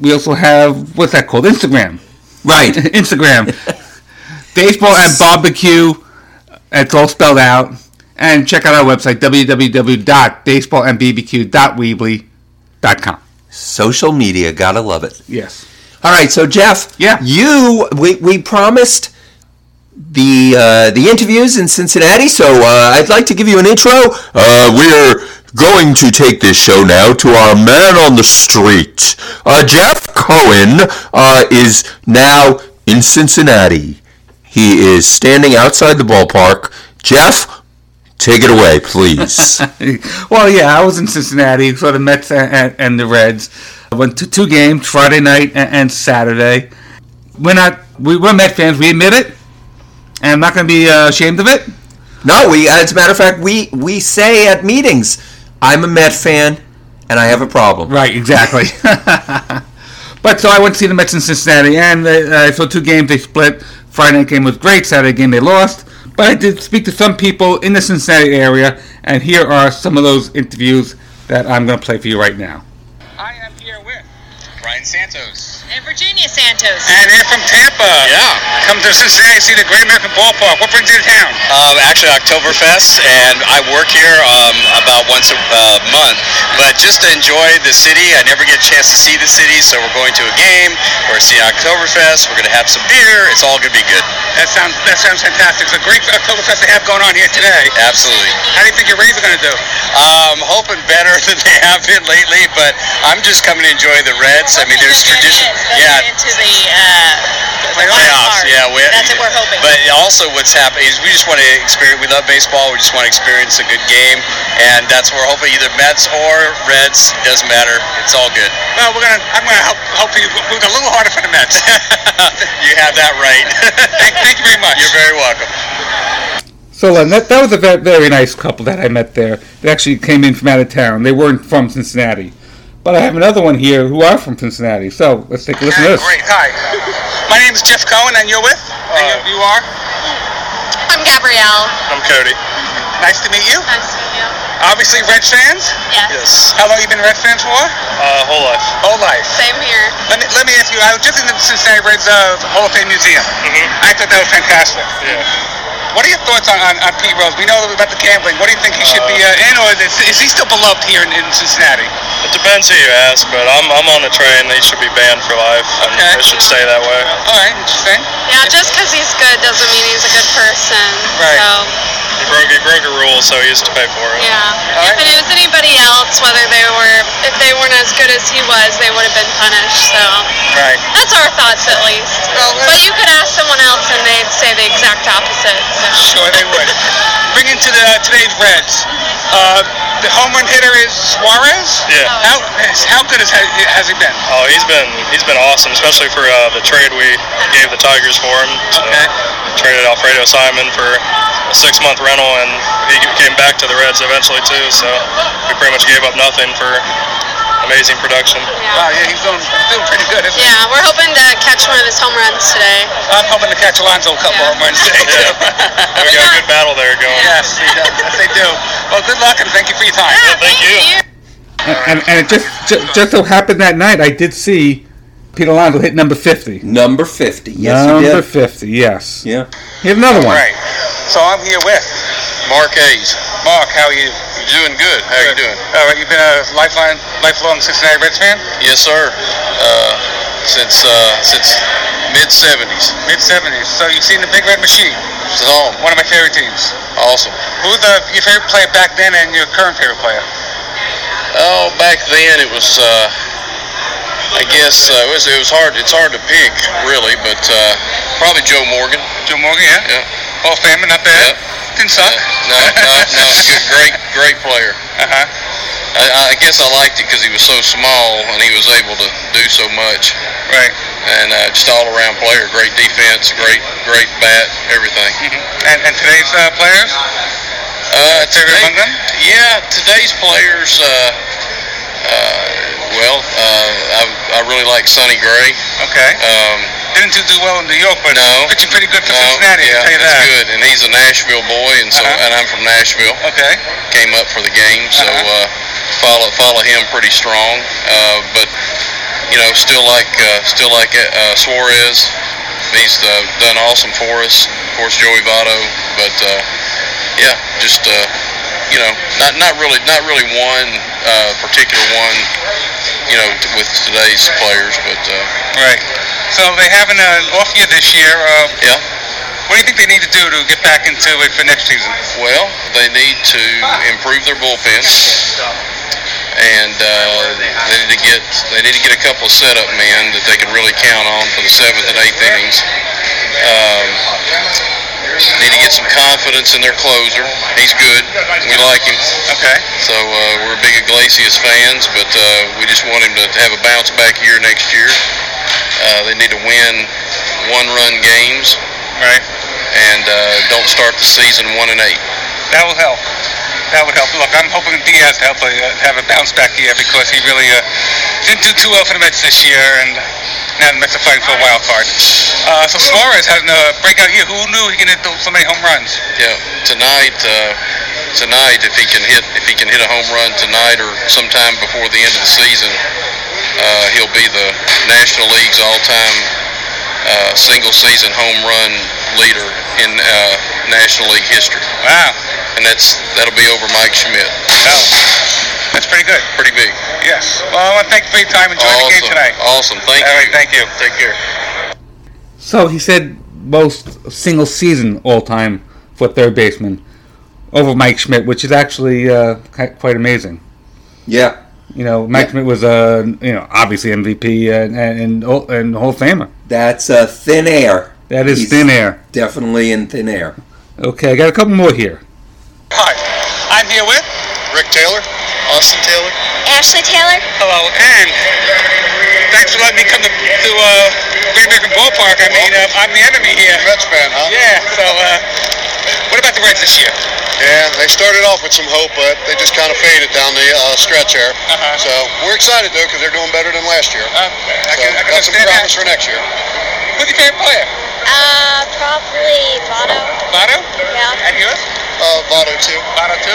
We also have, what's that called? Instagram. Right. Instagram. Baseball and barbecue. It's all spelled out. And check out our website, www.baseballandbbq.weebly.com. Social media, gotta love it. Yes. All right, so Jeff, Yeah. you we, we promised the uh, the interviews in Cincinnati, so uh, I'd like to give you an intro. Uh, we're going to take this show now to our man on the street. Uh, Jeff Cohen uh, is now in Cincinnati. He is standing outside the ballpark. Jeff, take it away, please. well, yeah, I was in Cincinnati, for the Mets and, and, the Reds. I went to two games, Friday night and, and Saturday. We're not, we, we're Met fans, we admit it. And I'm not going to be uh, ashamed of it. No, we as a matter of fact, we we say at meetings, I'm a Met fan and I have a problem. Right, exactly. but so I went to see the Mets in Cincinnati, and uh, I saw two games. They split. Friday night game was great. Saturday game they lost. But I did speak to some people in the Cincinnati area, and here are some of those interviews that I'm going to play for you right now. I am here with Brian Santos. And Virginia Santos. And they're from Tampa. Yeah. Come to Cincinnati to see the Great American Ballpark. What brings you to town? Um, actually, Oktoberfest, and I work here um, about once a uh, month. But just to enjoy the city, I never get a chance to see the city, so we're going to a game. We're seeing Oktoberfest. We're going to have some beer. It's all going to be good. That sounds that sounds fantastic. It's a great Oktoberfest they have going on here today. Absolutely. How do you think your Rays are going to do? Um, hoping better than they have been lately, but I'm just coming to enjoy the Reds. I mean, there's tradition. Yeah. Into the, uh, the playoffs. card. Yeah, we, That's what we're hoping. But also, what's happening is we just want to experience. We love baseball. We just want to experience a good game, and that's what we're hoping. Either Mets or Reds, doesn't matter. It's all good. Well, we're gonna. I'm gonna help. Hope you root a little harder for the Mets. you have that right. thank, thank you very much. You're very welcome. So Len, that, that was a very, very nice couple that I met there. They actually came in from out of town. They weren't from Cincinnati. But I have another one here who are from Cincinnati. So let's take a listen to this. Great. Hi. My name is Jeff Cohen, and you're with? and you, you are? I'm Gabrielle. I'm Cody. Nice to meet you. Nice to meet you. Obviously, Reds fans. Yes. yes. How long you been Reds fans for? Uh, whole life. Whole life. Same here. Let me let me ask you. I was just in the Cincinnati Reds uh, Hall of Fame Museum. Mm-hmm. I thought that was fantastic. Yeah. What are your thoughts on, on, on Pete Rose? We know about the gambling. What do you think he should be uh, in, or is, is he still beloved here in, in Cincinnati? It depends who you ask, but I'm, I'm on the train. He should be banned for life, and Okay. it should stay that way. All right, interesting. Yeah, just because he's good doesn't mean he's a good person. Right. So, He broke, he broke a rule, so he used to pay for it. yeah. If it was anybody else, whether they were, if they weren't as good as he was, they would have been punished. So, Right. that's our thoughts at least. But you could ask someone else and they'd say the exact opposite. Sure, they would. Bring into the today's Reds. Uh, the home run hitter is Suarez. Yeah. How how good has has he been? Oh, he's been he's been awesome, especially for uh, the trade we gave the Tigers for him. So Okay. Traded Alfredo Simon for a six month rental, and he came back to the Reds eventually too. So we pretty much gave up nothing for amazing production. Wow, yeah, he's doing doing pretty good. Isn't he? Yeah, we're hoping to catch one of his home runs today. I'm hoping to catch Alonso a couple Yeah. home runs today too. We got a good battle there going. yes, he does. yes, they do. Well, good luck and thank you for your time. Yeah, thank you. And, and it just, just just so happened that night I did see Pete Alonso hit number fifty. Number 50. Yes, number you did. fifty. Yes. Yeah. Here's another All one. right. So I'm here with Mark Hayes. Mark. How are you? Doing good. How you doing? All right. You've been a lifelong, lifelong Cincinnati Reds fan. Yes, sir. Uh, since uh, since mid '70s. Mid '70s. So you've seen the Big Red Machine. It's home. One of my favorite teams. Awesome. Who's the, your favorite player back then and your current favorite player? Oh, back then it was. Uh, I guess uh, it was. It was hard. It's hard to pick, really, but uh, probably Joe Morgan. Joe Morgan, yeah. Yeah. Hall of Famer, not bad. Didn't suck. No, no, no. Good, great, great player. Uh huh. I, I guess I liked it because he was so small and he was able to do so much. Right. And uh, just all around player. Great defense, great, great bat, everything. Mm And, and today's uh, players? Uh, today- among them? Yeah, today's players. Uh, uh, well, uh, I, I really like Sonny Gray. Okay. Um, Didn't do, well in New York, but No. pitching pretty good for no, Cincinnati. yeah, you that's that. good. And he's a Nashville boy, and so Uh-huh. and I'm from Nashville. Okay. Came up for the game, so Uh-huh. uh, follow follow him pretty strong. Uh, but you know, still like uh, still like uh, Suarez. He's uh, done awesome for us. Of course, Joey Votto, but uh, yeah, just uh, you know, not not really not really one uh, particular one. You know, t- with today's players, but uh, Right. So they having an off year this year. Uh, yeah. what do you think they need to do to get back into it for next season? Well, they need to improve their bullpen, and uh, they need to get they need to get a couple of setup men that they can really count on for the seventh and eighth innings. Um, need to get some confidence in their closer. He's good. We like him. Okay. So uh, we're big Iglesias fans, but uh, we just want him to have a bounce back year next year. Uh, they need to win one-run games, Right. and uh, don't start the season one and eight. That will help. That would help. Look, I'm hoping Diaz to help uh, have a bounce back year because he really uh, didn't do too well for the Mets this year, and now the Mets are fighting for a wild card. Uh, so Suarez has a breakout year. Who knew he could hit so many home runs? Yeah, tonight, uh, tonight, if he can hit, if he can hit a home run tonight or sometime before the end of the season, uh, he'll be the National League's all-time uh, single-season home run leader in uh, National League history, Wow. and that's that'll be over Mike Schmidt. Oh, that's pretty good. Pretty big. Yes. Well, I want to thank you for your time. And enjoy the game awesome, tonight. awesome. Thank All you. right. Thank you. Take care. So he said most single season all time for third baseman over Mike Schmidt, which is actually uh, quite amazing. Yeah. You know, Mike Schmidt was a you know obviously MVP and and, and, and Hall of Famer. That's uh, thin air. That is He's thin air. Definitely in thin air. Okay, I got a couple more here. Hi. I'm here with Rick Taylor, Austin Taylor. Ashley Taylor? Hello, and thanks for letting me come to, to uh, Great American Ballpark. I mean, uh, I'm the enemy here. Mets fan, huh? Yeah. So, uh, what about the Reds this year? Yeah, they started off with some hope, but they just kind of faded down the uh, stretch here. Uh-huh. So we're excited though because they're doing better than last year. Uh, I So can, I can got some understand promise that. for next year. Who's your favorite player? Uh, probably Votto. Votto? Yeah. And yours? Uh, Votto 2. Votto 2?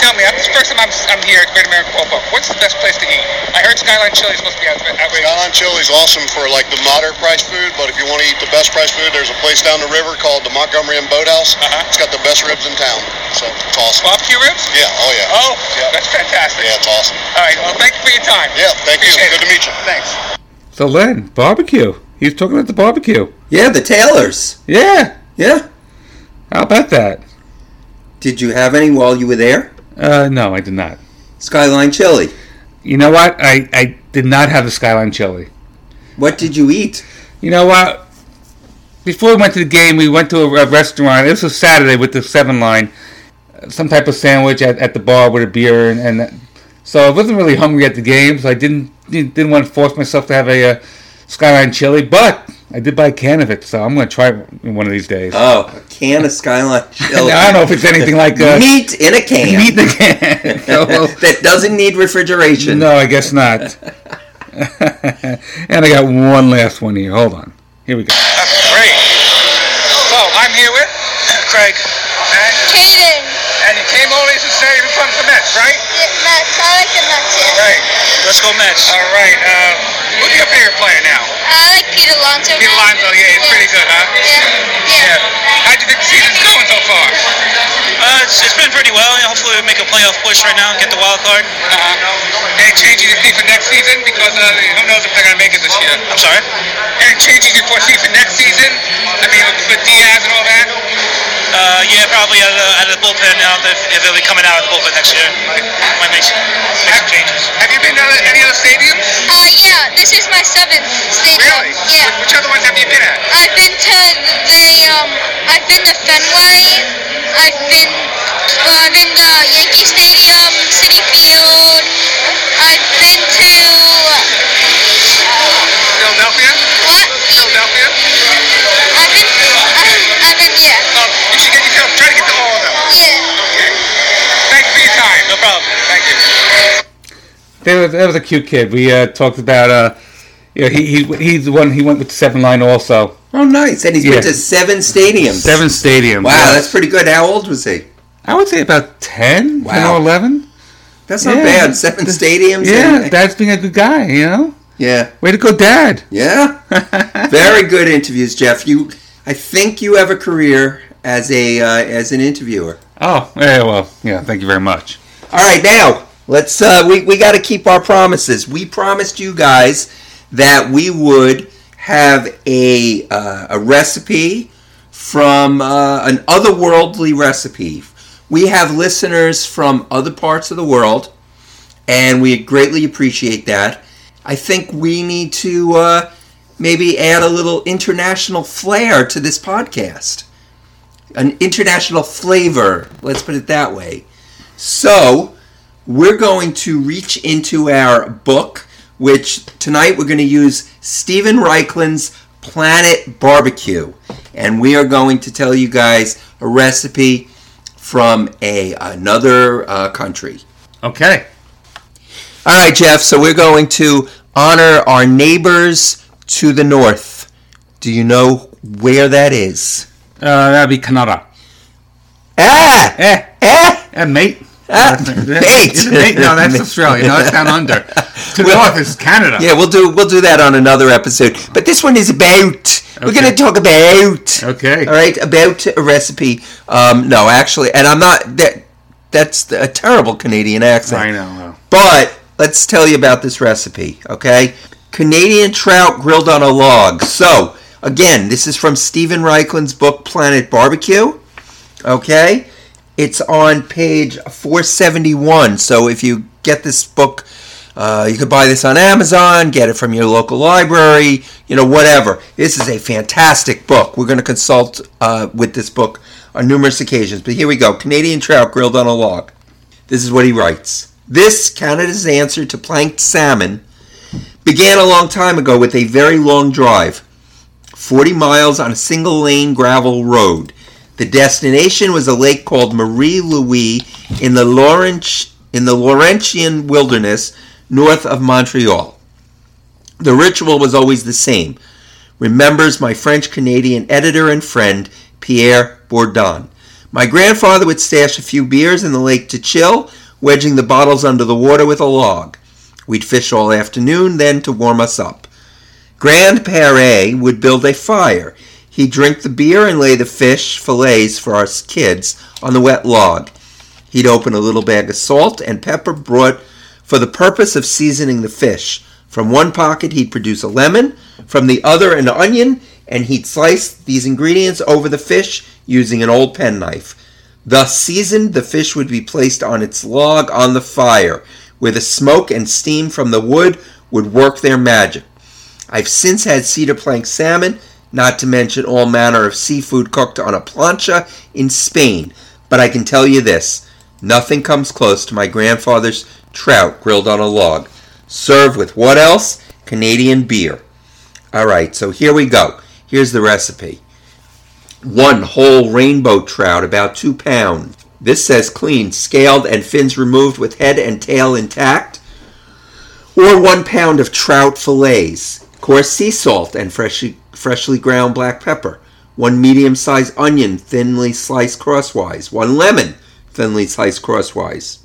Tell me, this is the first time I'm, I'm here at Great American Ballpark. What's the best place to eat? I heard Skyline Chili is supposed to be out- outrageous. Skyline Chili is awesome for like the moderate price food, but if you want to eat the best price food, there's a place down the river called the Montgomery Inn Boathouse. Uh-huh. It's got the best ribs in town, so it's awesome. Barbecue ribs? Yeah, oh yeah. Oh, that's fantastic. Yeah, it's awesome. All right, well, thank you for your time. Yeah, thank you. Appreciate Good it. to meet you. Thanks. So Len, barbecue. He was talking about the barbecue. Yeah, the Taylors. Yeah. Yeah. How about that? Did you have any while you were there? Uh, no, I did not. Skyline chili. You know what? I, I did not have the Skyline chili. What did you eat? You know what? Before we went to the game, we went to a, a restaurant. This was a Saturday with the seven line. Some type of sandwich at, at the bar with a beer, and, and so I wasn't really hungry at the game. So I didn't didn't, want to force myself to have a, uh Skyline chili, but I did buy a can of it, so I'm going to try it one of these days. Oh, a can of Skyline chili. I don't know if it's anything like uh, meat in a can. Meat in a can. So, well, that doesn't need refrigeration. No, I guess not. and I got one last one here. Hold on. Here we go. Great. So, I'm here with Craig. And Caden. And you came all the way to say you're from the Mets, right? Yeah, Mets. I like the Mets, yeah. Right. Let's go Mets. All right. Uh, who's your favorite player now? I like Pete Alonso. Pete Alonso, yeah, he's pretty good, huh? Yeah. Yeah. How do you think the season's going so far? Uh, it's, it's been pretty well. Hopefully, we make a playoff push right now and get the wild card. Uh-huh. Any changes you see for next season? Because uh, who knows if they're going to make it this year? I'm sorry? Any changes you foresee for next season? I mean, with Diaz and all that? Uh, yeah, probably out of, the, out of the bullpen now. If, if they'll be coming out of the bullpen next year, might, might make some, make some changes. Have you been to any other stadiums? Uh, yeah, this is my seventh stadium. Really? Yeah. Which other ones have you been at? I've been to the, um, I've been to Fenway. I've been, uh, I've been to Yankee Stadium, Citi Field. I've been to, Philadelphia? what? Philadelphia? That was, that was a cute kid. We uh, talked about. Uh, you know, he, he he's the one. He went with the seven line also. Oh, nice. And he's Yeah. been to seven stadiums. Seven stadiums. Wow, yeah. that's pretty good. How old was he? I would say about 10, 10 Wow. or eleven. That's not Yeah. bad. Seven stadiums. Yeah, and- Dad's being a good guy. You know. yeah. Way to go, Dad. Yeah. Very good interviews, Jeff. You, I think you have a career as a uh, as an interviewer. Oh, yeah. Well, yeah. Thank you very much. All right, now let's. Uh, we we got to keep our promises. We promised you guys that we would have a uh, a recipe from uh, an otherworldly recipe. We have listeners from other parts of the world, and we greatly appreciate that. I think we need to uh, maybe add a little international flair to this podcast, an international flavor. Let's put it that way. So, we're going to reach into our book, which tonight we're going to use Steven Raichlen's Planet Barbecue. And we are going to tell you guys a recipe from a another uh, country. Okay. All right, Jeff. So we're going to honor our neighbors to the north. Do you know where that is? Uh, that'd be Canada. Ah! Eh, eh, eh, mate. Ah, mate. mate. mate. No, that's Australia. No, that's down under. To the Well- north is Canada. Yeah, we'll do we'll do that on another episode. But this one is about. We're going to talk about. Okay. All right, about a recipe. Um, no, actually, and I'm not that. That's a terrible Canadian accent. I know. But let's tell you about this recipe, okay? Canadian trout grilled on a log. So, again, this is from Steven Raichlen's book Planet Barbecue. Okay? It's on page 471. So, if you get this book, uh, you could buy this on Amazon, get it from your local library, you know, whatever. This is a fantastic book. We're going to consult uh, with this book on numerous occasions. But here we go Canadian trout grilled on a log. This is what he writes. This, Canada's answer to planked salmon, began a long time ago with a very long drive 40 miles on a single lane gravel road. The destination was a lake called Marie Louise in the, Laurent- in the Laurentian wilderness north of Montreal. The ritual was always the same, remembers my French Canadian editor and friend, Pierre Bourdon. My grandfather would stash a few beers in the lake to chill, wedging the bottles under the water with a log. We'd fish all afternoon, then to warm us up. Grandpere would build a fire. He'd drink the beer and lay the fish fillets for us kids on the wet log. He'd open a little bag of salt and pepper brought for the purpose of seasoning the fish. From one pocket, he'd produce a lemon, from the other, an onion, and he'd slice these ingredients over the fish using an old penknife. Thus seasoned, the fish would be placed on its log on the fire, where the smoke and steam from the wood would work their magic. I've since had cedar plank salmon, not to mention all manner of seafood cooked on a plancha in Spain, but I can tell you this nothing comes close to my grandfather's trout grilled on a log. Served with what else? Canadian beer. All right, so here we go. Here's the recipe. One whole rainbow trout, about two pounds. This says clean, scaled, and fins removed with head and tail intact. Or one pound of trout fillets. Coarse sea salt and freshly, freshly ground black pepper. One medium sized onion, thinly sliced crosswise. One lemon, thinly sliced crosswise.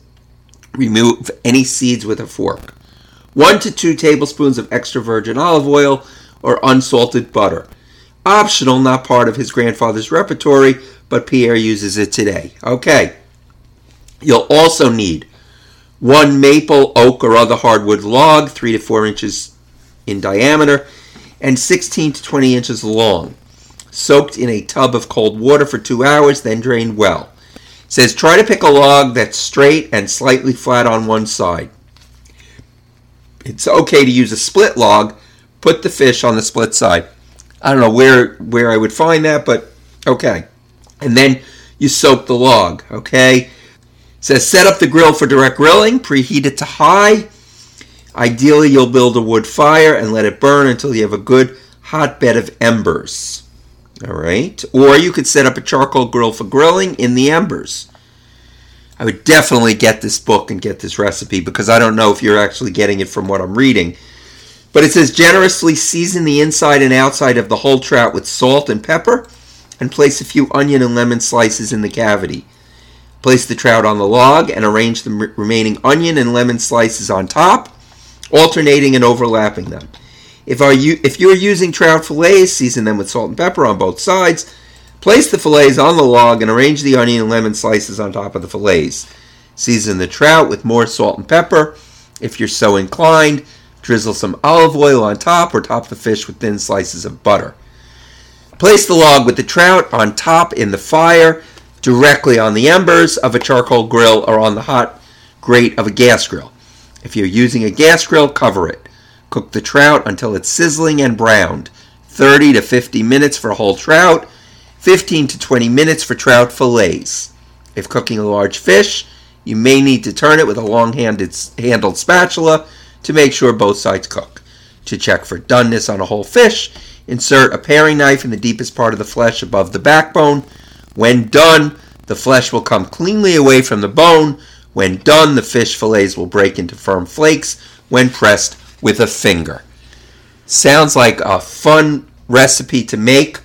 Remove any seeds with a fork. One to two tablespoons of extra virgin olive oil or unsalted butter. Optional, not part of his grandfather's repertory, but Pierre uses it today. Okay. You'll also need one maple, oak, or other hardwood log, 3 to 4 inches in diameter, and 16 to 20 inches long. Soaked in a tub of cold water for two hours, then drained well. It says try to pick a log that's straight and slightly flat on one side. It's okay to use a split log. Put the fish on the split side. I don't know where where I would find that, but okay. And then you soak the log, okay? It says set up the grill for direct grilling, preheat it to high. Ideally, you'll build a wood fire and let it burn until you have a good hot bed of embers. All right? Or you could set up a charcoal grill for grilling in the embers. I would definitely get this book and get this recipe because I don't know if you're actually getting it from what I'm reading. But it says generously season the inside and outside of the whole trout with salt and pepper and place a few onion and lemon slices in the cavity. Place the trout on the log and arrange the remaining onion and lemon slices on top, alternating and overlapping them. If, are you, if you're using trout fillets, season them with salt and pepper on both sides. Place the fillets on the log and arrange the onion and lemon slices on top of the fillets. Season the trout with more salt and pepper. If you're so inclined, drizzle some olive oil on top or top the fish with thin slices of butter. Place the log with the trout on top in the fire, directly on the embers of a charcoal grill or on the hot grate of a gas grill. If you're using a gas grill, cover it. Cook the trout until it's sizzling and browned. 30 to 50 minutes for whole trout, 15 to 20 minutes for trout fillets. If cooking a large fish, you may need to turn it with a long handled spatula to make sure both sides cook. To check for doneness on a whole fish, insert a paring knife in the deepest part of the flesh above the backbone. When done, the flesh will come cleanly away from the bone. When done, the fish fillets will break into firm flakes when pressed with a finger. Sounds like a fun recipe to make.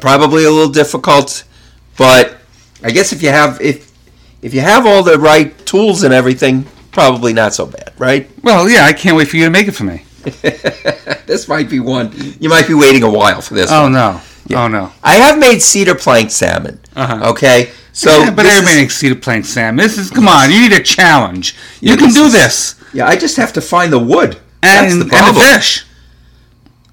Probably a little difficult, but I guess if you have if if you have all the right tools and everything, probably not so bad, right? Well, yeah, I can't wait for you to make it for me. this might be one. You might be waiting a while for this. Oh one. no! Oh no! I have made cedar plank salmon. Uh-huh. Okay, so yeah, but everybody makes cedar plank salmon. This is come on. You need a challenge. You can do is- this. Yeah, I just have to find the wood. And, That's the and the fish.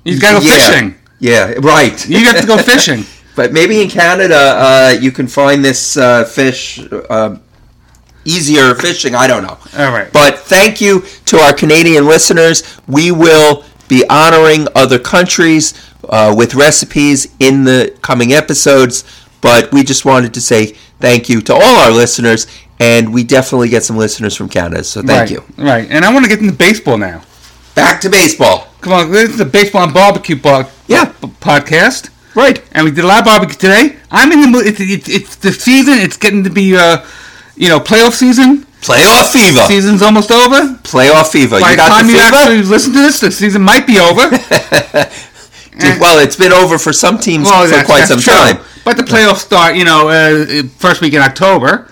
You got to go Yeah. fishing. Yeah, right. You got to go fishing. But maybe in Canada, uh, you can find this uh, fish uh, easier fishing. I don't know. All right. But thank you to our Canadian listeners. We will be honoring other countries uh, with recipes in the coming episodes. But we just wanted to say thank you to all our listeners, and we definitely get some listeners from Canada. So thank right, you. Right. And I want to get into baseball now. Back to baseball. Come on, this is the baseball and barbecue po- Yeah. p- podcast. Right. And we did a lot of barbecue today. I'm in the mood. It's, it's, it's the season. It's getting to be, uh, you know, playoff season. Playoff fever. Season's almost over. Playoff fever. By you the got time the you actually listen to this, the season might be over. well, it's been over for some teams Well, for quite some true. time. But the playoffs start, you know, uh, first week in October,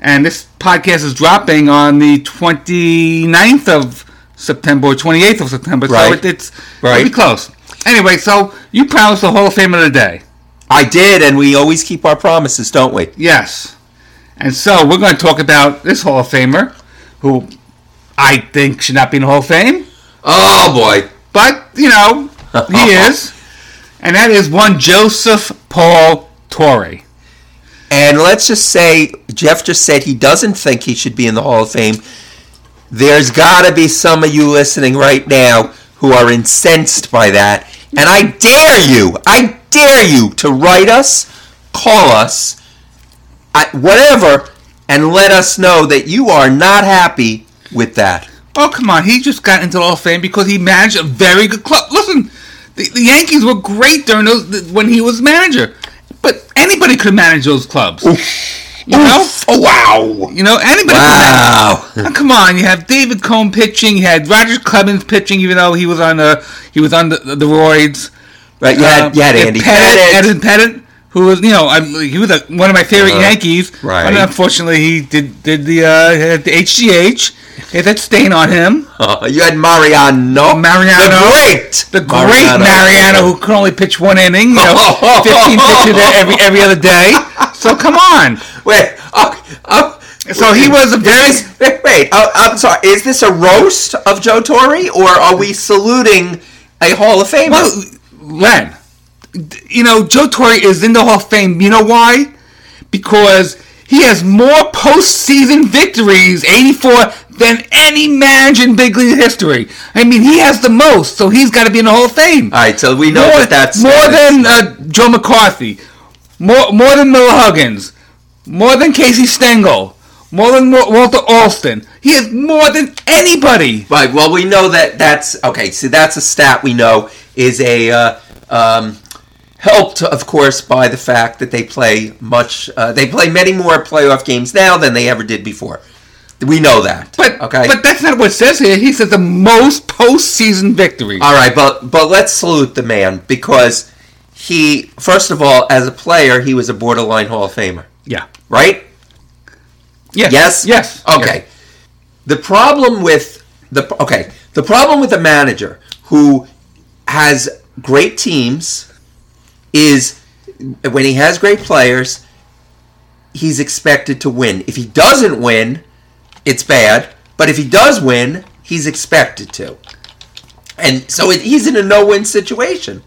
and this podcast is dropping on the 29th of September or 28th of September. So Right. it, it's Right. pretty close. Anyway, so you promised the Hall of Fame of the day. I did, and we always keep our promises, don't we? Yes. And so we're going to talk about this Hall of Famer, who I think should not be in the Hall of Fame. Oh boy. But, you know, he is. And that is one Joseph Paul Torre. And let's just say, Jeff just said he doesn't think he should be in the Hall of Fame. There's got to be some of you listening right now who are incensed by that. And I dare you, I dare you to write us, call us, I- whatever, and let us know that you are not happy with that. Oh, come on. He just got into the Hall of Fame because he managed a very good club. Listen, the, the Yankees were great during those when he was manager. But anybody could manage those clubs. You know? Oh, wow. You know, anybody Wow. could manage. Come on, you have David Cone pitching, you had Roger Clemens pitching, even though he was on the he was on the, the roids. Right, um, you had- you had Andy Pettitte, Pettitte. Pettitte, who was you know I, he was a, one of my favorite Uh, Yankees. right. But unfortunately, he did did the uh, the HGH. He had that stain on him. Uh, you had Mariano. Mariano. The great. The great Mariano, who could only pitch one inning, you know, 15 pitches every every other day. So come on. Wait, oh, oh, So he was a very this- wait, wait, oh, I'm sorry. Is this a roast of Joe Torre, or are we saluting a Hall of Famer? Well, Len, you know, Joe Torre is in the Hall of Fame. You know why? Because he has more postseason victories, 84, than any manager in big league history. I mean, he has the most, so he's got to be in the Hall of Fame. All right, so we know more, that that's more than uh, Joe McCarthy, more more than Miller Huggins, more than Casey Stengel, more than Wa- Walter Alston. He has more than anybody. Right. Well, we know that that's okay. So that's a stat we know is a uh, um, helped, of course, by the fact that they play much. Uh, they play many more playoff games now than they ever did before. We know that. But okay. but that's not what it says here. He says the most postseason victories. All right, but but let's salute the man because he, first of all, as a player, he was a borderline Hall of Famer. Yeah. Right. Yes. Yes. Yes. Okay. The problem with the okay, the problem with a manager who has great teams is when he has great players, he's expected to win. If he doesn't win, it's bad. But if he does win, he's expected to. And so it, he's in a no-win situation.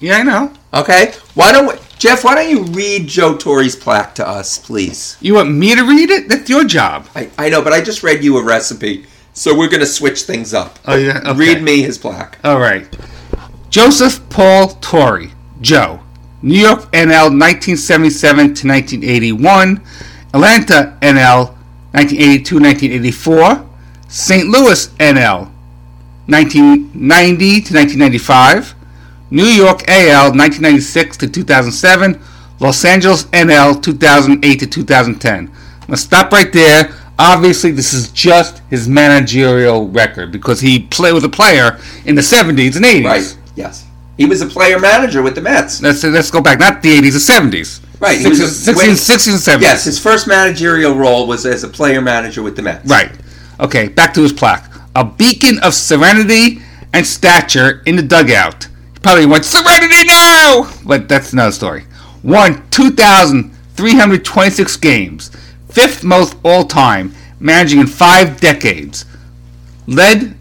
Yeah, I know. Okay. Why don't we, Jeff? Why don't you read Joe Torre's plaque to us, please? You want me to read it? That's your job. I, I know, but I just read you a recipe, so we're going to switch things up. Oh, yeah? Okay. Read me his plaque. All right. Joseph Paul Torre, Joe. New York NL 1977 to 1981. Atlanta NL 1982 1984. St. Louis NL 1990 to 1995. New York AL 1996 to 2007. Los Angeles NL 2008 to 2010. Now stop right there. Obviously, this is just his managerial record because he played with a player in the 70s and 80s. Right. Yes. He was a player manager with the Mets. Let's let's go back, not the 80s, the 70s. Right. he was a- 60s, when- 60s, and 70s. Yes, his first managerial role was as a player manager with the Mets. Right. Okay, back to his plaque. A beacon of serenity and stature in the dugout. He probably went, Serenity now! But that's another story. Won 2,326 games. Fifth most all time, managing in five decades. Led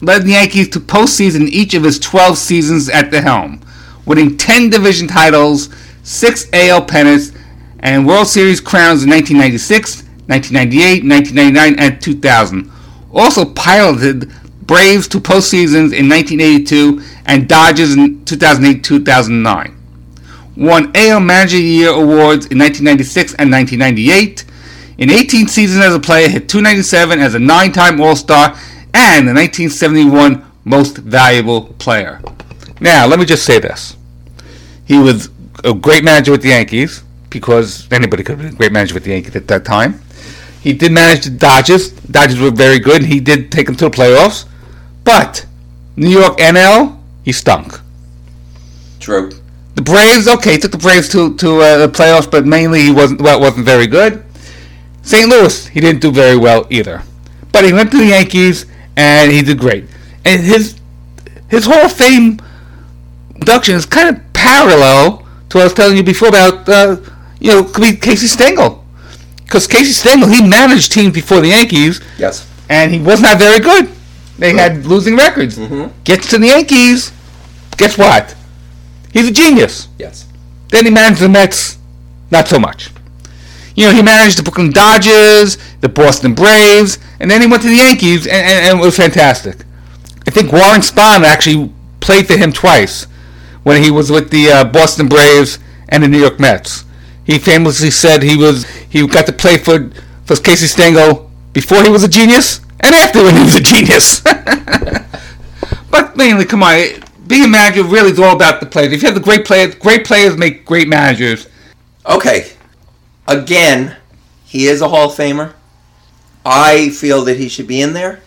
led the Yankees to postseason each of his 12 seasons at the helm, winning 10 division titles, 6 AL pennants, and World Series crowns in 1996, 1998, 1999, and 2000. Also piloted Braves to postseasons in 1982 and Dodgers in 2008-2009. Won AL Manager Year awards in 1996 and 1998. In 18 seasons as a player, hit 297 as a nine-time All-Star and the 1971 Most Valuable Player. Now, let me just say this. He was a great manager with the Yankees because anybody could have been a great manager with the Yankees at that time. He did manage the Dodgers. Dodgers were very good, and he did take them to the playoffs. But New York NL, he stunk. True. The Braves, okay, took the Braves to to uh, the playoffs, but mainly he wasn't well, wasn't very good. St. Louis, he didn't do very well either, but he went to the Yankees and he did great. And his his Hall of Fame induction is kind of parallel to what I was telling you before about uh, you know could be Casey Stengel, because Casey Stengel he managed teams before the Yankees, Yes. and he was not very good. They had losing records. Gets to the Yankees, guess what? He's a genius. Yes. Then he managed the Mets, not so much. You know, he managed the Brooklyn Dodgers, the Boston Braves, and then he went to the Yankees, and, and, and it was fantastic. I think Warren Spahn actually played for him twice when he was with the uh, Boston Braves and the New York Mets. He famously said he was he got to play for for Casey Stengel before he was a genius and after when he was a genius. but mainly, come on, being a manager really is all about the players. If you have the great players, great players make great managers. Okay. Again, he is a Hall of Famer. I feel that he should be in there.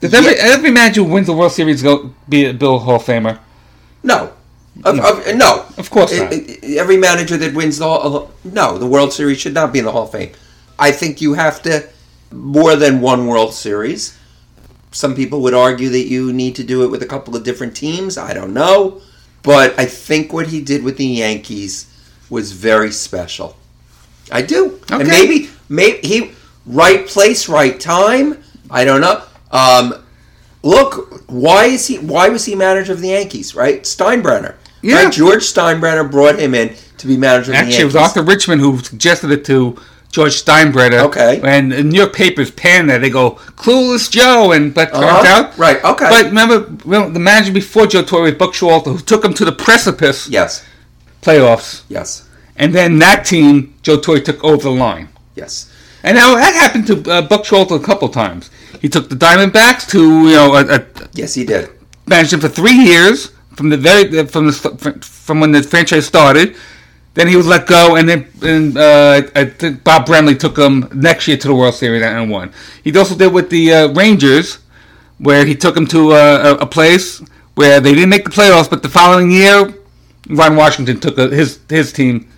Does every, every manager who wins the World Series go be a Bill Hall of Famer? No. Of, of- no. Of course not. Every manager that wins the Hall, no, the World Series should not be in the Hall of Fame. I think you have to more than one World Series. Some people would argue that you need to do it with a couple of different teams. I don't know, but I think what he did with the Yankees was very special. I do, and maybe maybe he right place, right time. I don't know. Um, look, why is he? Why was he manager of the Yankees? Right, Steinbrenner. Yeah. Right? George Steinbrenner brought him in to be manager of Actually, the it was Arthur Richman who suggested it to George Steinbrenner. Okay. And the New York papers panned that. They go, Clueless Joe. And But turns Uh-huh. out. Right, okay. But remember, well, the manager before Joe Torre was Buck Showalter, who took him to the precipice Yes. playoffs. Yes. And then that team, Joe Torre took over the line. Yes. And now that happened to uh, Buck Showalter a couple times. He took the Diamondbacks to, you know, a, a, Yes, he did. managed him for three years from the very from the from when the franchise started. Then he was let go, and then and, uh, I think Bob Brenly took him next year to the World Series and won. He also did with the uh, Rangers, where he took them to uh, a, a place where they didn't make the playoffs, but the following year, Ron Washington took a, his his team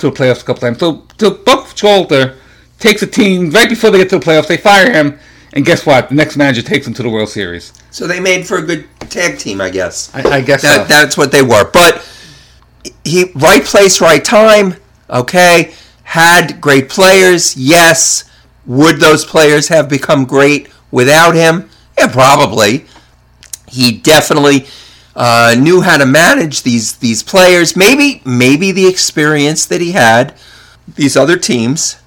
to the playoffs a couple times. So, so Buck Showalter takes a team right before they get to the playoffs. They fire him, and guess what? The next manager takes them to the World Series. So they made for a good tag team, I guess. I, I guess that, so. that's what they were. But he right place, right time. Okay, had great players. Yes, would those players have become great without him? Yeah, probably. He definitely uh, knew how to manage these these players. Maybe maybe the experience that he had, these other teams,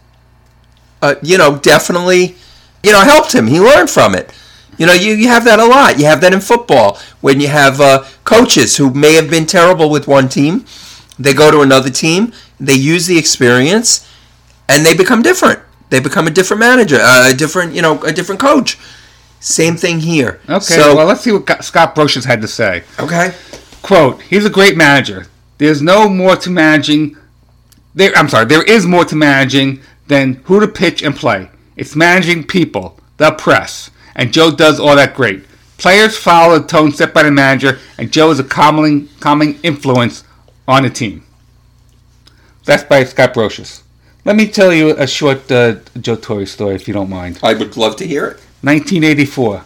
uh, you know, definitely, you know, helped him. He learned from it. You know, you, you have that a lot. You have that in football when you have uh, coaches who may have been terrible with one team. They go to another team, they use the experience, and they become different. They become a different manager, uh, a different, you know, a different coach. Same thing here. Okay, So, well, let's see what Scott Brosius had to say. okay. Quote, he's a great manager. There's no more to managing. There, I'm sorry, there is more to managing than who to pitch and play. It's managing people, the press, and Joe does all that great. Players follow the tone set by the manager, and Joe is a calming, calming influence on the team. That's by Scott Brosius. Let me tell you a short uh, Joe Torre story, if you don't mind. I would love to hear it. 1984.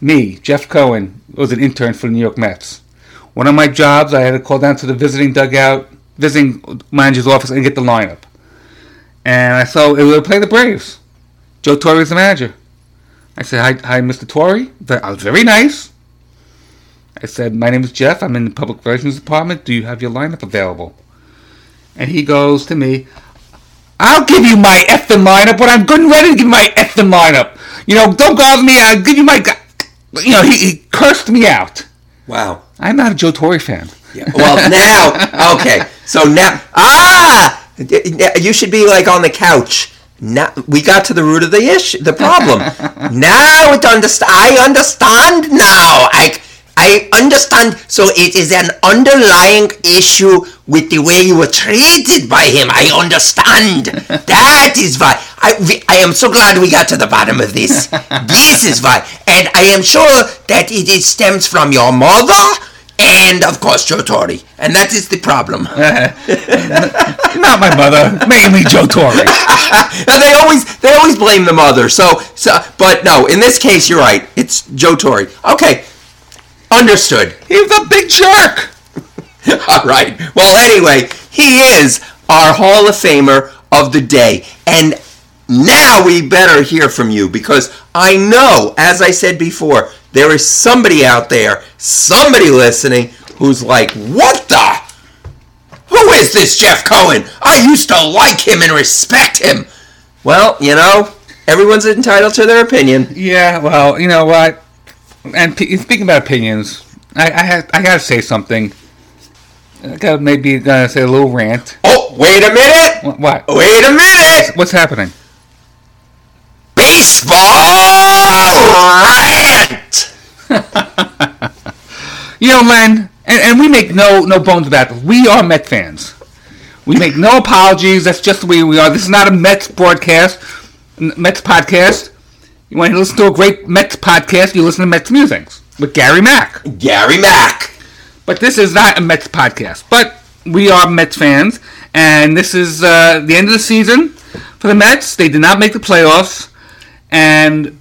Me, Jeff Cohen, was an intern for the New York Mets. One of my jobs, I had to call down to the visiting dugout, visiting manager's office, and get the lineup. And I saw it would play the Braves. Joe Torre was the manager. I said, "Hi, hi, Mr. Torre." I was very nice. I said, "My name is Jeff. I'm in the public relations department. Do you have your lineup available?" And he goes to me, I'll give you my effing lineup when I'm good and ready to give my effing lineup. You know, don't bother me. I'll give you my. You know, he, he cursed me out. Wow. I'm not a Joe Torre fan. Yeah. Well, now, okay. So now, ah, you should be like on the couch. Now we got to the root of the issue, the problem. now it understand. I understand now. I I understand. So it is an underlying issue with the way you were treated by him. I understand. that is why. I, we, I am so glad we got to the bottom of this. this is why. And I am sure that it stems from your mother and of course Joe Torre. And that is the problem. Not my mother, mainly Joe Torre. They always they always blame the mother. So so but no, in this case you're right. It's Joe Torre. Okay. Understood. He was a big jerk. All right. Well, anyway, he is our Hall of Famer of the day. And now we better hear from you because I know, as I said before, there is somebody out there, somebody listening, who's like, what the? Who is this Jeff Cohen? I used to like him and respect him. Well, you know, everyone's entitled to their opinion. Yeah, well, you know what? And p- speaking about opinions, I I, have, I gotta say something. I gotta maybe uh, say a little rant. Oh, wait a minute! What? Wait a minute! What's happening? Baseball rant! You know, Len, and, and we make no no bones about this. We are Met fans. We make no apologies. That's just the way we are. This is not a Mets broadcast, Mets podcast. You want to listen to a great Mets podcast? You listen to Mets Musings with Gary Mack. Gary Mack. But this is not a Mets podcast. But we are Mets fans, and this is uh, the end of the season for the Mets. They did not make the playoffs, and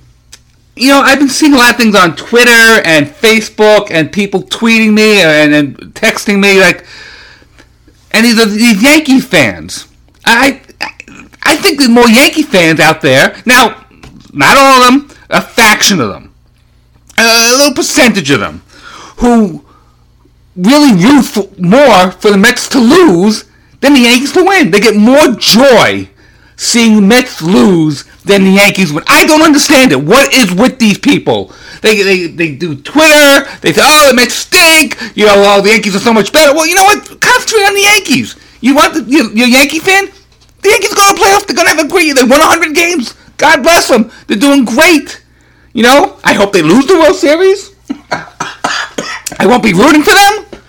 you know I've been seeing a lot of things on Twitter and Facebook, and people tweeting me and, and texting me like, and these are these Yankee fans. I I think there's more Yankee fans out there now. Not all of them, a faction of them, a little percentage of them, who really root for, more for the Mets to lose than the Yankees to win. They get more joy seeing the Mets lose than the Yankees win. I don't understand it. What is with these people? They, they, they do Twitter. They say, oh, the Mets stink. You know, oh, the Yankees are so much better. Well, you know what? Concentrate on the Yankees. You want the, you, you're a Yankee fan? The Yankees go to playoffs. They're going to have a great year. They won 100 games. God bless them. They're doing great. You know, I hope they lose the World Series. I won't be rooting for them.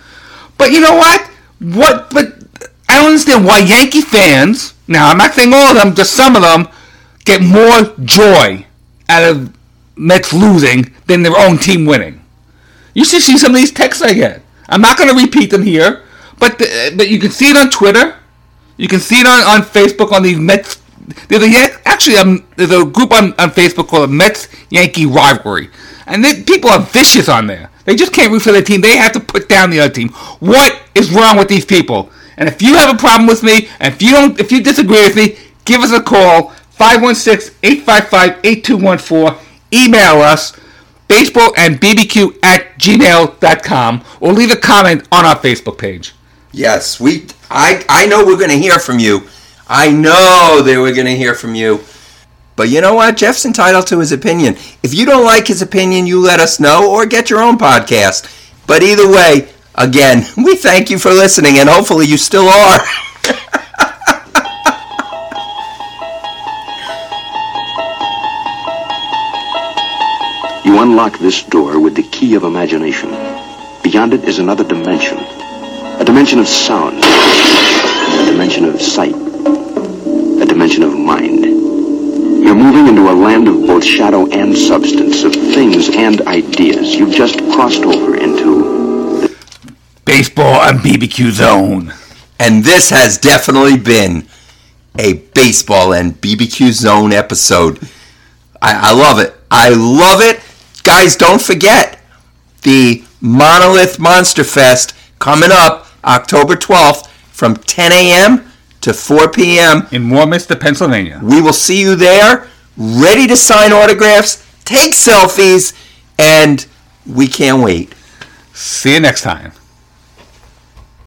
But you know what? What? But I don't understand why Yankee fans. Now I'm not saying all of them, just some of them get more joy out of Mets losing than their own team winning. You should see some of these texts I get. I'm not going to repeat them here, but the, but you can see it on Twitter. You can see it on, on Facebook on these Mets. There's a actually um, there's a group on, on Facebook called the Mets Yankee Rivalry, and they, people are vicious on there. They just can't root for their team. They have to put down the other team. What is wrong with these people? And if you have a problem with me, and if you don't, if you disagree with me, give us a call 516-855-8214. Email us baseball and bbq at gmail.com or leave a comment on our Facebook page. Yes, we. I I know we're going to hear from you. I know they we're going to hear from you. But you know what? Jeff's entitled to his opinion. If you don't like his opinion, you let us know or get your own podcast. But either way, again, we thank you for listening, and hopefully you still are. You unlock this door with the key of imagination. Beyond it is another dimension. A dimension of sound. A dimension of sight. A dimension of mind. You're moving into a land of both shadow and substance, of things and ideas. You've just crossed over into the- Baseball and BBQ Zone. And this has definitely been a baseball and BBQ zone episode. I, I love it. I love it. Guys, don't forget the Monolith Monster Fest coming up October 12th from 10 a.m. to 4 p.m. in Warminster, Pennsylvania. We will see you there, ready to sign autographs, take selfies, and we can't wait. See you next time.